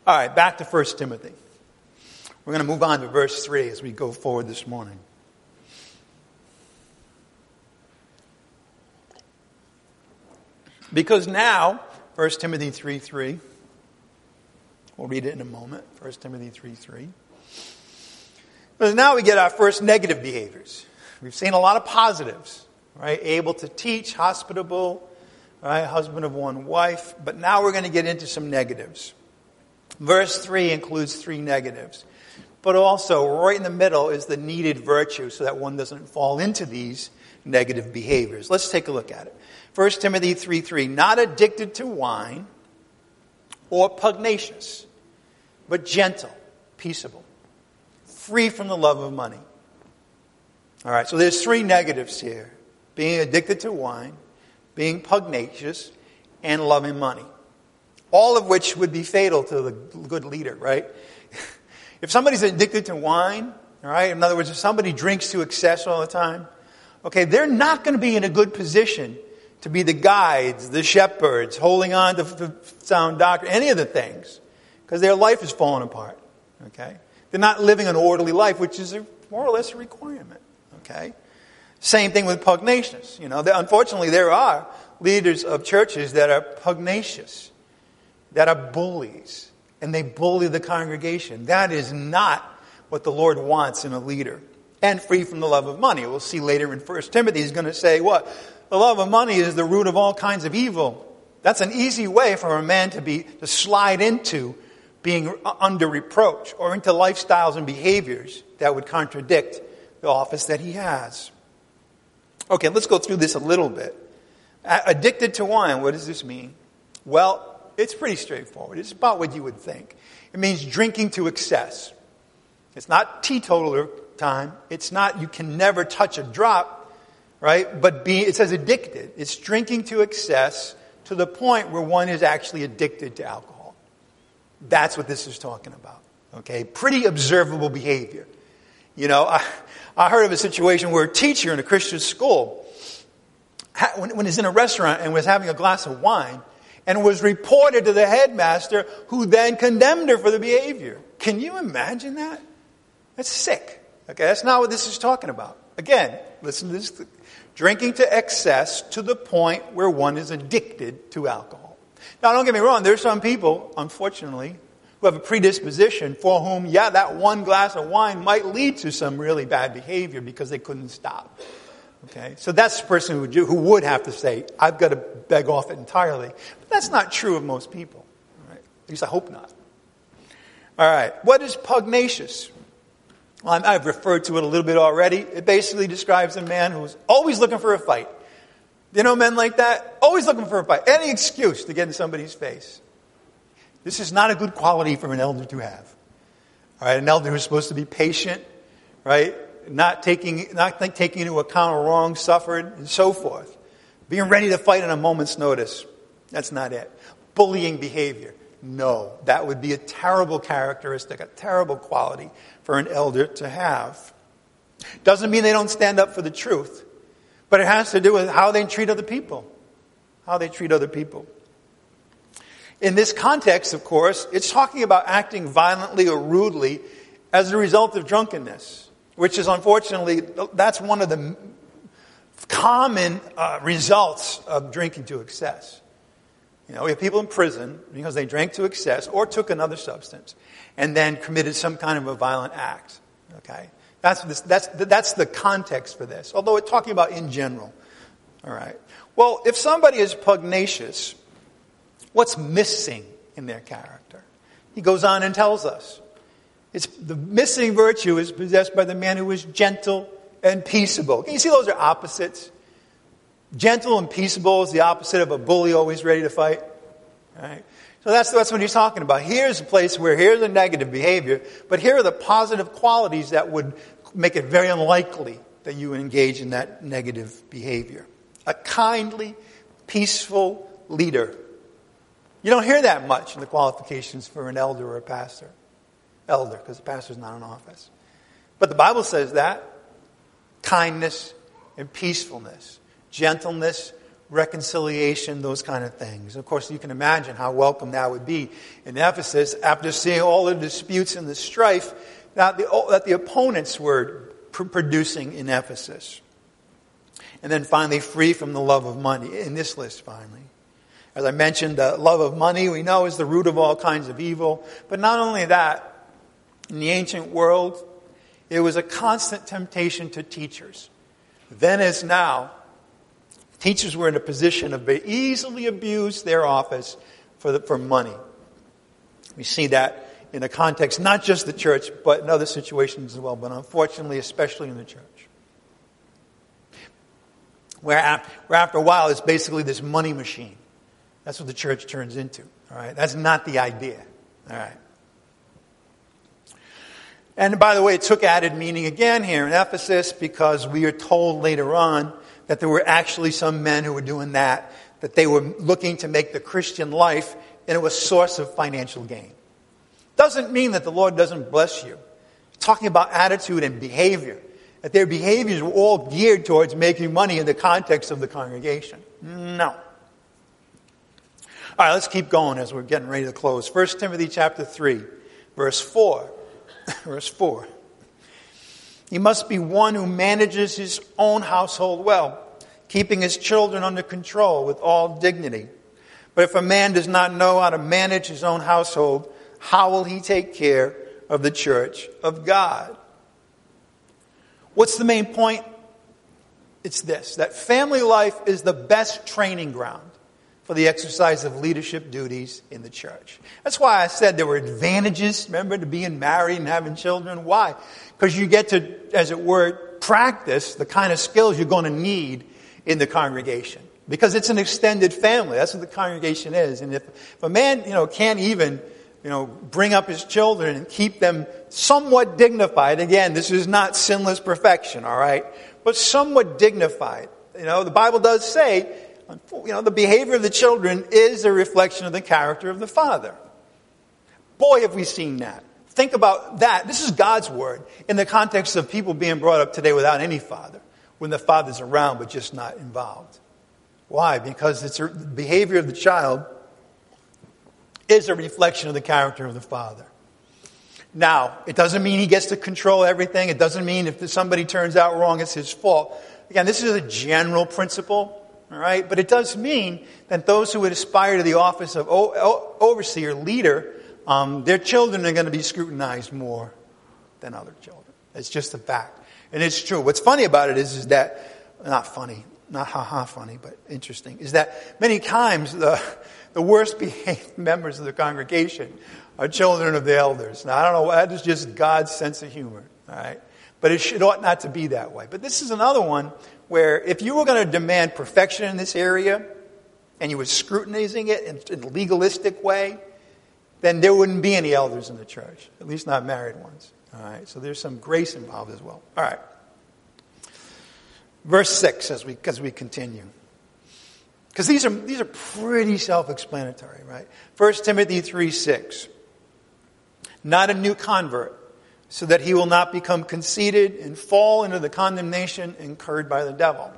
All right, back to 1 Timothy. We're going to move on to verse 3 as we go forward this morning. Because now, 1 Timothy 3 3, we'll read it in a moment. 1 Timothy 3 3. Because now we get our first negative behaviors. We've seen a lot of positives right? Able to teach, hospitable, right? Husband of one wife. But now we're going to get into some negatives. Verse 3 includes three negatives. But also, right in the middle is the needed virtue so that one doesn't fall into these negative behaviors. Let's take a look at it. 1 Timothy 3 3. Not addicted to wine or pugnacious, but gentle, peaceable, free from the love of money. All right, so there's three negatives here being addicted to wine, being pugnacious, and loving money. All of which would be fatal to the good leader, right? if somebody's addicted to wine, all right, in other words, if somebody drinks to excess all the time, okay, they're not going to be in a good position to be the guides, the shepherds, holding on to sound doctrine, any of the things, because their life is falling apart, okay? They're not living an orderly life, which is a, more or less a requirement, okay? Same thing with pugnacious. You know, unfortunately, there are leaders of churches that are pugnacious, that are bullies, and they bully the congregation. That is not what the Lord wants in a leader. And free from the love of money. We'll see later in 1 Timothy, he's going to say what? The love of money is the root of all kinds of evil. That's an easy way for a man to be, to slide into being under reproach or into lifestyles and behaviors that would contradict the office that he has. Okay, let's go through this a little bit. Addicted to wine, what does this mean? Well, it's pretty straightforward. It's about what you would think. It means drinking to excess. It's not teetotaler time. It's not you can never touch a drop, right? But being, it says addicted. It's drinking to excess to the point where one is actually addicted to alcohol. That's what this is talking about. Okay? Pretty observable behavior. You know, I, I heard of a situation where a teacher in a Christian school, when, he's in a restaurant and was having a glass of wine, and was reported to the headmaster, who then condemned her for the behavior. Can you imagine that? That's sick. Okay, that's not what this is talking about. Again, listen to this. Drinking to excess to the point where one is addicted to alcohol. Now, don't get me wrong, there's some people, unfortunately, who have a predisposition for whom, yeah, that one glass of wine might lead to some really bad behavior because they couldn't stop. Okay? So that's the person who would, who would have to say, I've got to beg off it entirely. But that's not true of most people. Right? At least I hope not. All right. What is pugnacious? Well, I've referred to it a little bit already. It basically describes a man who's always looking for a fight. You know men like that? Always looking for a fight. Any excuse to get in somebody's face. This is not a good quality for an elder to have. All right, an elder who's supposed to be patient, right? Not taking, not taking into account wrong suffered and so forth. Being ready to fight on a moment's notice. That's not it. Bullying behavior. No, that would be a terrible characteristic, a terrible quality for an elder to have. Doesn't mean they don't stand up for the truth, but it has to do with how they treat other people. How they treat other people. In this context, of course, it's talking about acting violently or rudely as a result of drunkenness, which is unfortunately, that's one of the common uh, results of drinking to excess. You know, we have people in prison because they drank to excess or took another substance and then committed some kind of a violent act. Okay? That's, this, that's, that's the context for this, although it's talking about in general. All right. Well, if somebody is pugnacious, what's missing in their character? He goes on and tells us. It's, the missing virtue is possessed by the man who is gentle and peaceable. Can you see those are opposites? Gentle and peaceable is the opposite of a bully always ready to fight. Right? So that's, that's what he's talking about. Here's a place where here's a negative behavior, but here are the positive qualities that would make it very unlikely that you would engage in that negative behavior. A kindly, peaceful leader. You don't hear that much in the qualifications for an elder or a pastor. Elder, because the pastor's not in office. But the Bible says that kindness and peacefulness gentleness, reconciliation, those kind of things. Of course, you can imagine how welcome that would be in Ephesus after seeing all the disputes and the strife that the, that the opponents were pr- producing in Ephesus. And then finally, free from the love of money, in this list finally. As I mentioned, the love of money we know is the root of all kinds of evil. But not only that, in the ancient world, it was a constant temptation to teachers. Then as now, Teachers were in a position of easily abuse their office for, the, for money. We see that in a context, not just the church, but in other situations as well, but unfortunately, especially in the church. Where after, where after a while, it's basically this money machine. That's what the church turns into. All right? That's not the idea. All right. And by the way, it took added meaning again here in Ephesus because we are told later on that there were actually some men who were doing that, that they were looking to make the Christian life into a source of financial gain. Doesn't mean that the Lord doesn't bless you. talking about attitude and behavior. That their behaviors were all geared towards making money in the context of the congregation. No. All right, let's keep going as we're getting ready to close. 1 Timothy chapter 3, verse 4. verse 4. He must be one who manages his own household well, keeping his children under control with all dignity. But if a man does not know how to manage his own household, how will he take care of the church of God? What's the main point? It's this that family life is the best training ground for the exercise of leadership duties in the church. That's why I said there were advantages, remember, to being married and having children. Why? Because you get to, as it were, practice the kind of skills you're going to need in the congregation. Because it's an extended family. That's what the congregation is. And if, if a man, you know, can't even, you know, bring up his children and keep them somewhat dignified, again, this is not sinless perfection, all right? But somewhat dignified. You know, the Bible does say you know, the behavior of the children is a reflection of the character of the father. Boy, have we seen that. Think about that. This is God's word in the context of people being brought up today without any father, when the father's around but just not involved. Why? Because it's the behavior of the child is a reflection of the character of the father. Now, it doesn't mean he gets to control everything. It doesn't mean if somebody turns out wrong, it's his fault. Again, this is a general principle. All right? But it does mean that those who would aspire to the office of overseer, leader, um, their children are going to be scrutinized more than other children. It's just a fact. And it's true. What's funny about it is, is that, not funny, not ha ha funny, but interesting, is that many times the, the worst behaved members of the congregation are children of the elders. Now, I don't know, that is just God's sense of humor. All right? But it should, ought not to be that way. But this is another one where if you were going to demand perfection in this area and you were scrutinizing it in a legalistic way, then there wouldn't be any elders in the church, at least not married ones. All right, so there's some grace involved as well. All right. Verse 6 as we, as we continue. Because these are, these are pretty self explanatory, right? 1 Timothy 3 6. Not a new convert so that he will not become conceited and fall into the condemnation incurred by the devil.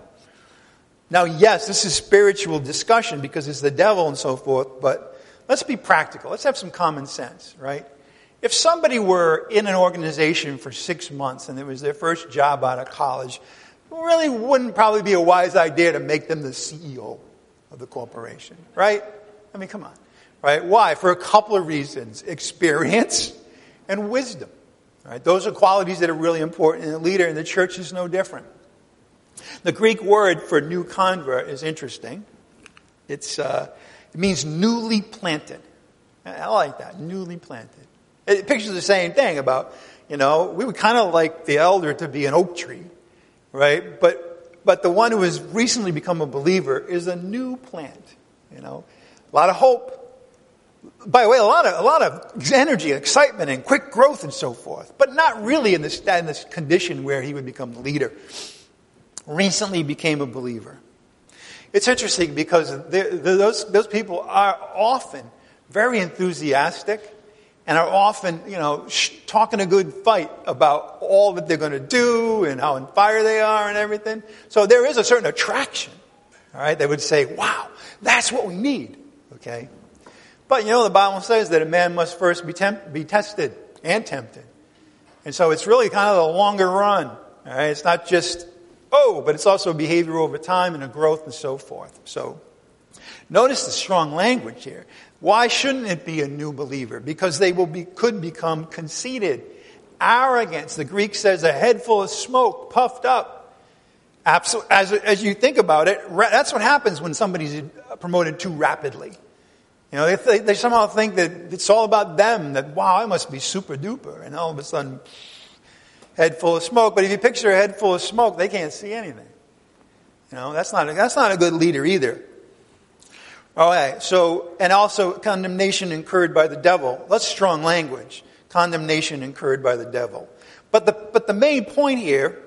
Now, yes, this is spiritual discussion because it's the devil and so forth, but let's be practical. Let's have some common sense, right? If somebody were in an organization for six months and it was their first job out of college, really wouldn't probably be a wise idea to make them the CEO of the corporation, right? I mean, come on. Right? Why? For a couple of reasons experience and wisdom. Right? Those are qualities that are really important in a leader, and the church is no different. The Greek word for new convert is interesting. It's, uh, it means newly planted. I like that, newly planted. It pictures the same thing about, you know, we would kind of like the elder to be an oak tree, right? But, but the one who has recently become a believer is a new plant, you know. A lot of hope. By the way, a lot of, a lot of energy, excitement, and quick growth and so forth, but not really in this, in this condition where he would become the leader. Recently became a believer. It's interesting because those, those people are often very enthusiastic and are often, you know, sh- talking a good fight about all that they're going to do and how on fire they are and everything. So there is a certain attraction, all right? They would say, wow, that's what we need, okay? But, you know, the Bible says that a man must first be, temp- be tested and tempted. And so it's really kind of the longer run, all right? It's not just, oh, but it's also behavior over time and a growth and so forth. So notice the strong language here. Why shouldn't it be a new believer? Because they will be, could become conceited, arrogance. The Greek says a head full of smoke, puffed up. Absolutely. As, as you think about it, that's what happens when somebody's promoted too rapidly. You know, they, they somehow think that it's all about them, that, wow, I must be super duper. And all of a sudden, head full of smoke. But if you picture a head full of smoke, they can't see anything. You know, that's not, that's not a good leader either. All right, so, and also condemnation incurred by the devil. That's strong language. Condemnation incurred by the devil. But the, but the main point here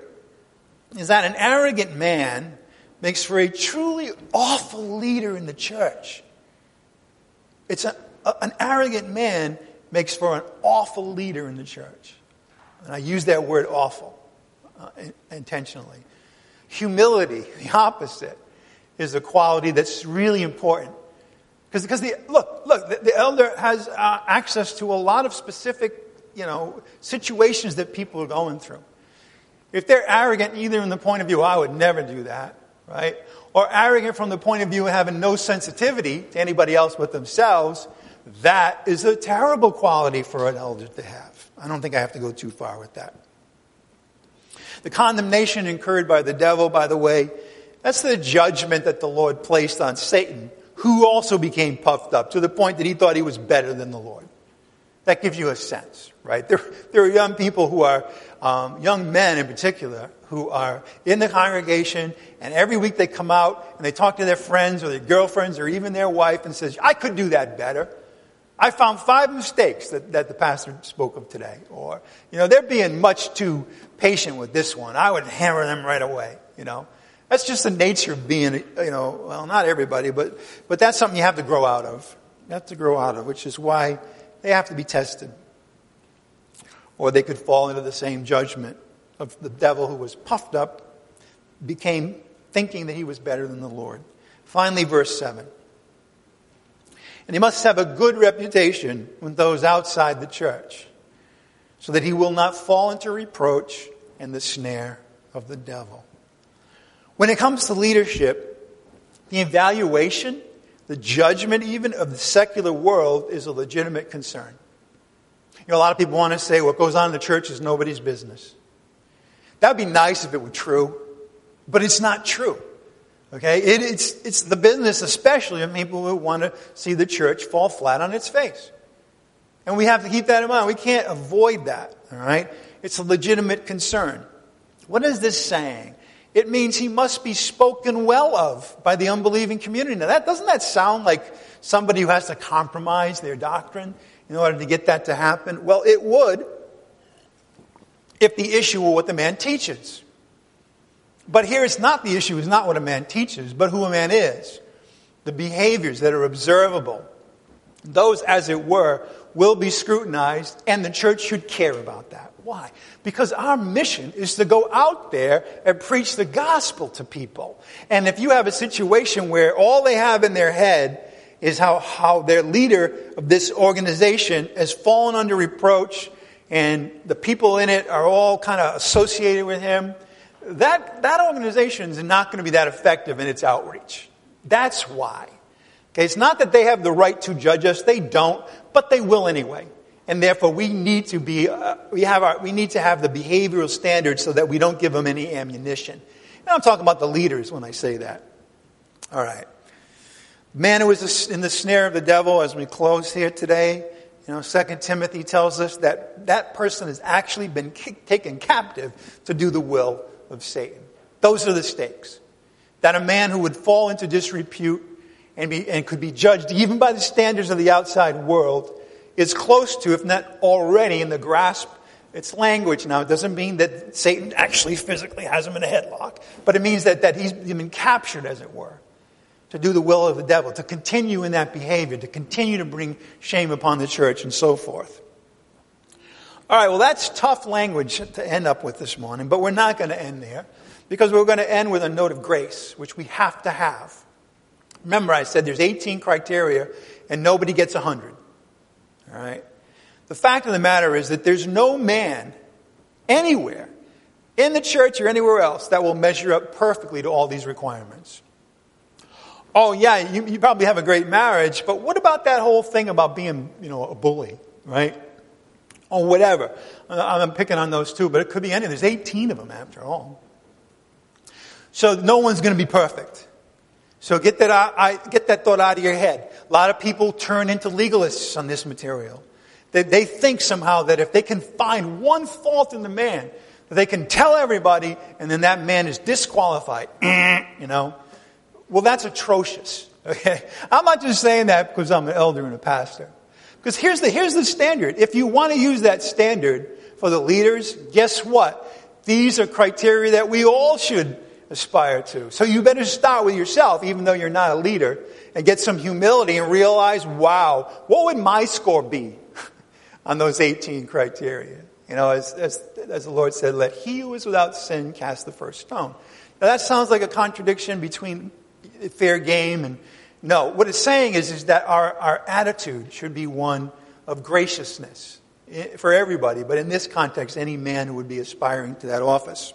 is that an arrogant man makes for a truly awful leader in the church. It's a, a, an arrogant man makes for an awful leader in the church. And I use that word awful uh, intentionally. Humility, the opposite is a quality that's really important. Because, the, look, look, the, the elder has uh, access to a lot of specific, you know, situations that people are going through. If they're arrogant, either in the point of view, I would never do that, right? Or arrogant from the point of view of having no sensitivity to anybody else but themselves, that is a terrible quality for an elder to have. I don't think I have to go too far with that. The condemnation incurred by the devil, by the way, that's the judgment that the Lord placed on Satan, who also became puffed up to the point that he thought he was better than the Lord. That gives you a sense, right? There, there are young people who are, um, young men in particular, who are in the congregation, and every week they come out and they talk to their friends or their girlfriends or even their wife and says, I could do that better. I found five mistakes that, that the pastor spoke of today. Or, you know, they're being much too patient with this one. I would hammer them right away, you know. That's just the nature of being, you know, well, not everybody, but, but that's something you have to grow out of. You have to grow out of, which is why they have to be tested. Or they could fall into the same judgment of the devil who was puffed up, became thinking that he was better than the Lord. Finally, verse 7. And he must have a good reputation with those outside the church, so that he will not fall into reproach and the snare of the devil. When it comes to leadership, the evaluation, the judgment even of the secular world is a legitimate concern. You know, a lot of people want to say what goes on in the church is nobody's business. That'd be nice if it were true, but it's not true. Okay? It, it's, it's the business, especially of people who want to see the church fall flat on its face. And we have to keep that in mind. We can't avoid that. All right? It's a legitimate concern. What is this saying? it means he must be spoken well of by the unbelieving community. Now, that, doesn't that sound like somebody who has to compromise their doctrine in order to get that to happen? Well, it would if the issue were what the man teaches. But here it's not the issue is not what a man teaches, but who a man is. The behaviors that are observable. Those, as it were, will be scrutinized, and the church should care about that. Why? Because our mission is to go out there and preach the gospel to people. And if you have a situation where all they have in their head is how, how their leader of this organization has fallen under reproach and the people in it are all kind of associated with him, that, that organization is not going to be that effective in its outreach. That's why. Okay, it's not that they have the right to judge us, they don't, but they will anyway. And therefore, we need to be, uh, we, have our, we need to have the behavioral standards so that we don't give them any ammunition. And I'm talking about the leaders when I say that. All right. Man who is in the snare of the devil as we close here today, you know, 2 Timothy tells us that that person has actually been taken captive to do the will of Satan. Those are the stakes. That a man who would fall into disrepute and, be, and could be judged even by the standards of the outside world is close to, if not already, in the grasp. It's language now. It doesn't mean that Satan actually physically has him in a headlock, but it means that, that he's been captured, as it were, to do the will of the devil, to continue in that behavior, to continue to bring shame upon the church, and so forth. All right, well, that's tough language to end up with this morning, but we're not going to end there because we're going to end with a note of grace, which we have to have. Remember, I said there's 18 criteria and nobody gets 100. All right? The fact of the matter is that there's no man anywhere in the church or anywhere else that will measure up perfectly to all these requirements. Oh, yeah, you, you probably have a great marriage, but what about that whole thing about being, you know, a bully, right? Or whatever. Uh, I'm picking on those two, but it could be any. There's 18 of them after all. So no one's going to be perfect. So get that, I, get that thought out of your head. A lot of people turn into legalists on this material. They, they think somehow that if they can find one fault in the man, that they can tell everybody and then that man is disqualified. you know? Well, that's atrocious. Okay? I'm not just saying that because I'm an elder and a pastor. Because here's the, here's the standard. If you want to use that standard for the leaders, guess what? These are criteria that we all should aspire to. So you better start with yourself, even though you're not a leader, and get some humility and realize, wow, what would my score be on those 18 criteria? You know, as, as, as the Lord said, let he who is without sin cast the first stone. Now that sounds like a contradiction between fair game and no. What it's saying is, is that our, our attitude should be one of graciousness eh, for everybody, but in this context, any man who would be aspiring to that office.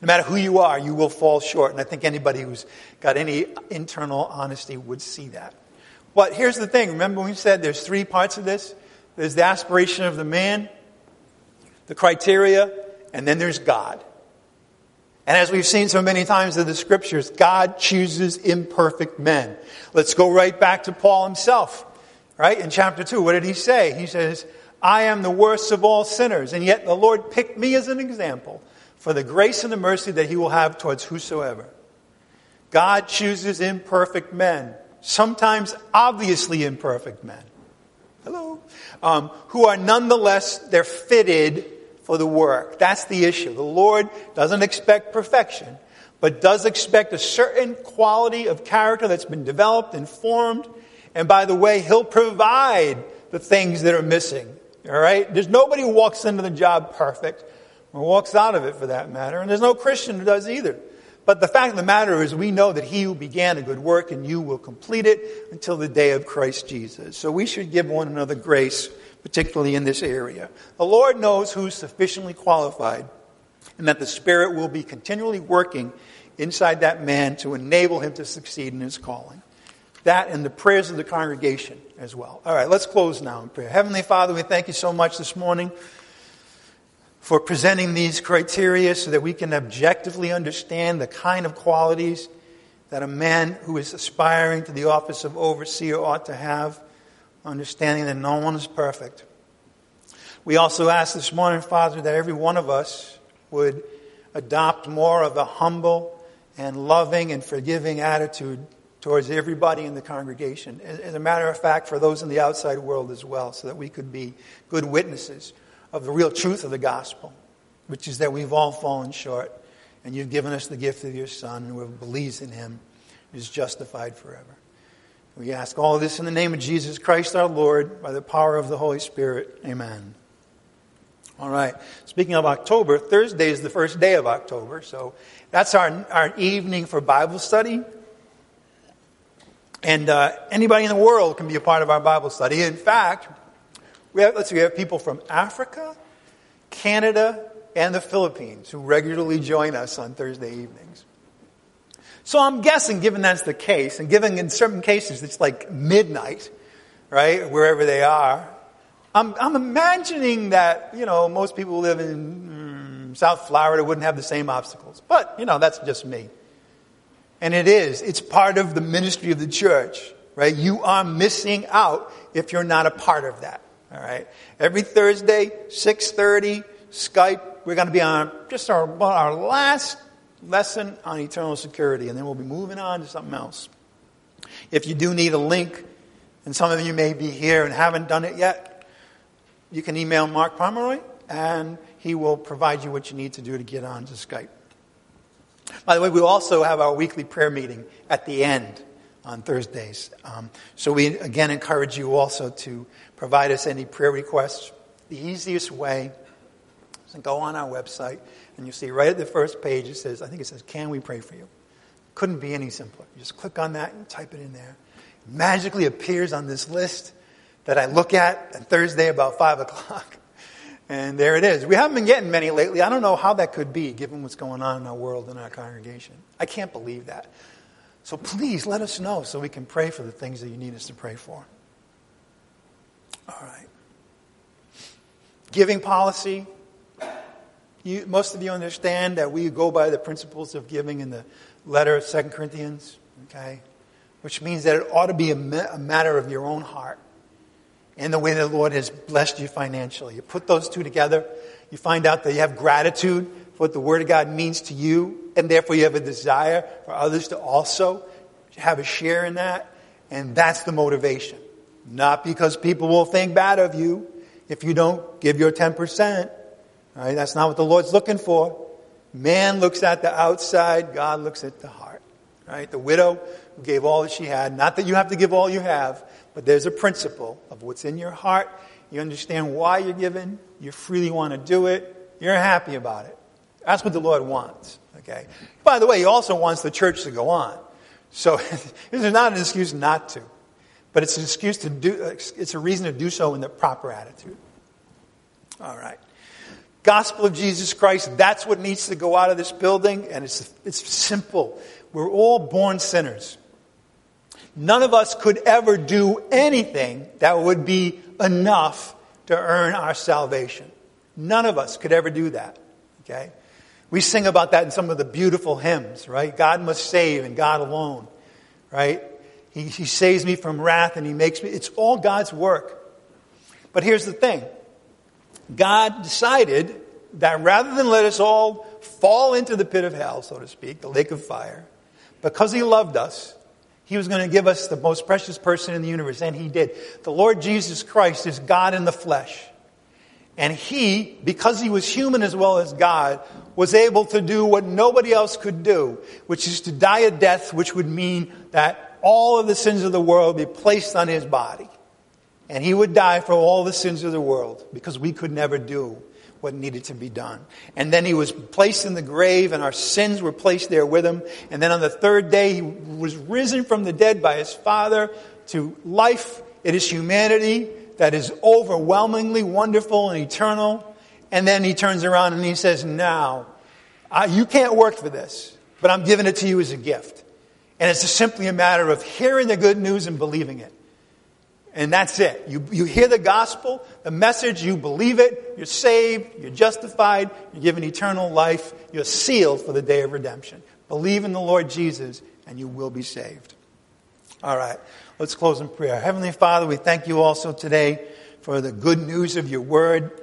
No matter who you are, you will fall short. And I think anybody who's got any internal honesty would see that. But here's the thing. Remember we said there's three parts of this? There's the aspiration of the man, the criteria, and then there's God. And as we've seen so many times in the scriptures, God chooses imperfect men. Let's go right back to Paul himself. Right? In chapter 2, what did he say? He says, I am the worst of all sinners, and yet the Lord picked me as an example for the grace and the mercy that he will have towards whosoever. God chooses imperfect men, sometimes obviously imperfect men. Hello. Um, who are nonetheless, they're fitted for the work. That's the issue. The Lord doesn't expect perfection, but does expect a certain quality of character that's been developed and formed. And by the way, He'll provide the things that are missing. All right? There's nobody who walks into the job perfect or walks out of it for that matter. And there's no Christian who does either. But the fact of the matter is, we know that he who began a good work and you will complete it until the day of Christ Jesus. So we should give one another grace, particularly in this area. The Lord knows who's sufficiently qualified, and that the Spirit will be continually working inside that man to enable him to succeed in his calling. That and the prayers of the congregation as well. All right, let's close now in prayer. Heavenly Father, we thank you so much this morning for presenting these criteria so that we can objectively understand the kind of qualities that a man who is aspiring to the office of overseer ought to have, understanding that no one is perfect. We also ask this morning, Father, that every one of us would adopt more of a humble and loving and forgiving attitude towards everybody in the congregation. As a matter of fact, for those in the outside world as well, so that we could be good witnesses of the real truth of the gospel, which is that we've all fallen short, and you've given us the gift of your Son, and whoever believes in him is justified forever. We ask all this in the name of Jesus Christ our Lord, by the power of the Holy Spirit. Amen. All right. Speaking of October, Thursday is the first day of October, so that's our, our evening for Bible study. And uh, anybody in the world can be a part of our Bible study. In fact, we have, let's see, we have people from Africa, Canada, and the Philippines who regularly join us on Thursday evenings. So I'm guessing, given that's the case, and given in certain cases it's like midnight, right, wherever they are, I'm, I'm imagining that, you know, most people who live in mm, South Florida wouldn't have the same obstacles. But, you know, that's just me. And it is. It's part of the ministry of the church, right? You are missing out if you're not a part of that. All right. Every Thursday, 6:30, Skype. We're going to be on just our our last lesson on eternal security, and then we'll be moving on to something else. If you do need a link, and some of you may be here and haven't done it yet, you can email Mark Pomeroy, and he will provide you what you need to do to get on to Skype. By the way, we also have our weekly prayer meeting at the end on Thursdays. Um, so we again encourage you also to provide us any prayer requests. The easiest way is to go on our website and you see right at the first page it says, I think it says, Can we pray for you? Couldn't be any simpler. You just click on that and type it in there. It magically appears on this list that I look at on Thursday about 5 o'clock. And there it is. We haven't been getting many lately. I don't know how that could be, given what's going on in our world and our congregation. I can't believe that. So please let us know so we can pray for the things that you need us to pray for. All right. Giving policy. You, most of you understand that we go by the principles of giving in the letter of 2 Corinthians, okay? Which means that it ought to be a, a matter of your own heart and the way the Lord has blessed you financially. You put those two together, you find out that you have gratitude for what the Word of God means to you, and therefore you have a desire for others to also have a share in that, and that's the motivation. Not because people will think bad of you if you don't give your 10%. That's not what the Lord's looking for. Man looks at the outside, God looks at the heart. Right? The widow who gave all that she had, not that you have to give all you have, but there's a principle of what's in your heart. You understand why you're giving, you freely want to do it, you're happy about it. That's what the Lord wants. Okay? By the way, He also wants the church to go on. So this is not an excuse not to. But it's an excuse to do, it's a reason to do so in the proper attitude. All right. Gospel of Jesus Christ, that's what needs to go out of this building, and it's, it's simple. We're all born sinners. None of us could ever do anything that would be enough to earn our salvation. None of us could ever do that. Okay? We sing about that in some of the beautiful hymns, right? God must save and God alone, right? He, he saves me from wrath and He makes me. It's all God's work. But here's the thing God decided that rather than let us all fall into the pit of hell, so to speak, the lake of fire, because He loved us, He was going to give us the most precious person in the universe, and He did. The Lord Jesus Christ is God in the flesh. And He, because He was human as well as God, was able to do what nobody else could do, which is to die a death which would mean that all of the sins of the world be placed on his body. And he would die for all the sins of the world because we could never do what needed to be done. And then he was placed in the grave and our sins were placed there with him. And then on the third day, he was risen from the dead by his Father to life. It is humanity that is overwhelmingly wonderful and eternal. And then he turns around and he says, now, you can't work for this, but I'm giving it to you as a gift. And it's simply a matter of hearing the good news and believing it. And that's it. You, you hear the gospel, the message, you believe it, you're saved, you're justified, you're given eternal life, you're sealed for the day of redemption. Believe in the Lord Jesus, and you will be saved. All right, let's close in prayer. Heavenly Father, we thank you also today for the good news of your word.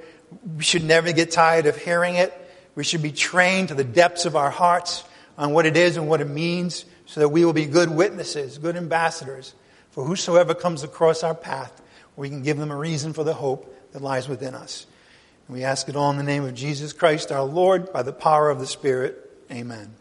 We should never get tired of hearing it. We should be trained to the depths of our hearts on what it is and what it means so that we will be good witnesses, good ambassadors for whosoever comes across our path. We can give them a reason for the hope that lies within us. And we ask it all in the name of Jesus Christ, our Lord, by the power of the Spirit. Amen.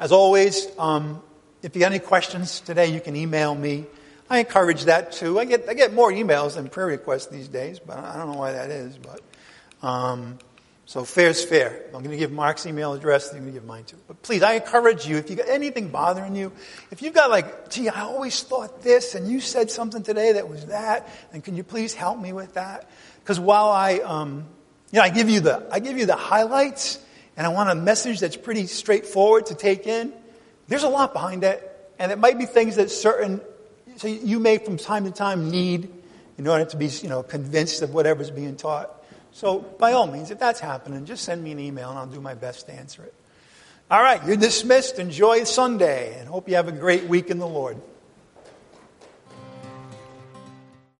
As always, um, if you have any questions today, you can email me. I encourage that too. I get I get more emails than prayer requests these days, but I don't know why that is. But um, so fair's fair. I'm going to give Mark's email address, I'm going to give mine too. But please, I encourage you, if you got anything bothering you, if you've got like, gee, I always thought this, and you said something today that was that, and can you please help me with that? Because while I, um, you know, I give you the, I give you the highlights, and I want a message that's pretty straightforward to take in. There's a lot behind that, and it might be things that certain, so you may from time to time need in order to be, you know, convinced of whatever's being taught. So by all means, if that's happening, just send me an email and I'll do my best to answer it. All right, you're dismissed. Enjoy Sunday and hope you have a great week in the Lord.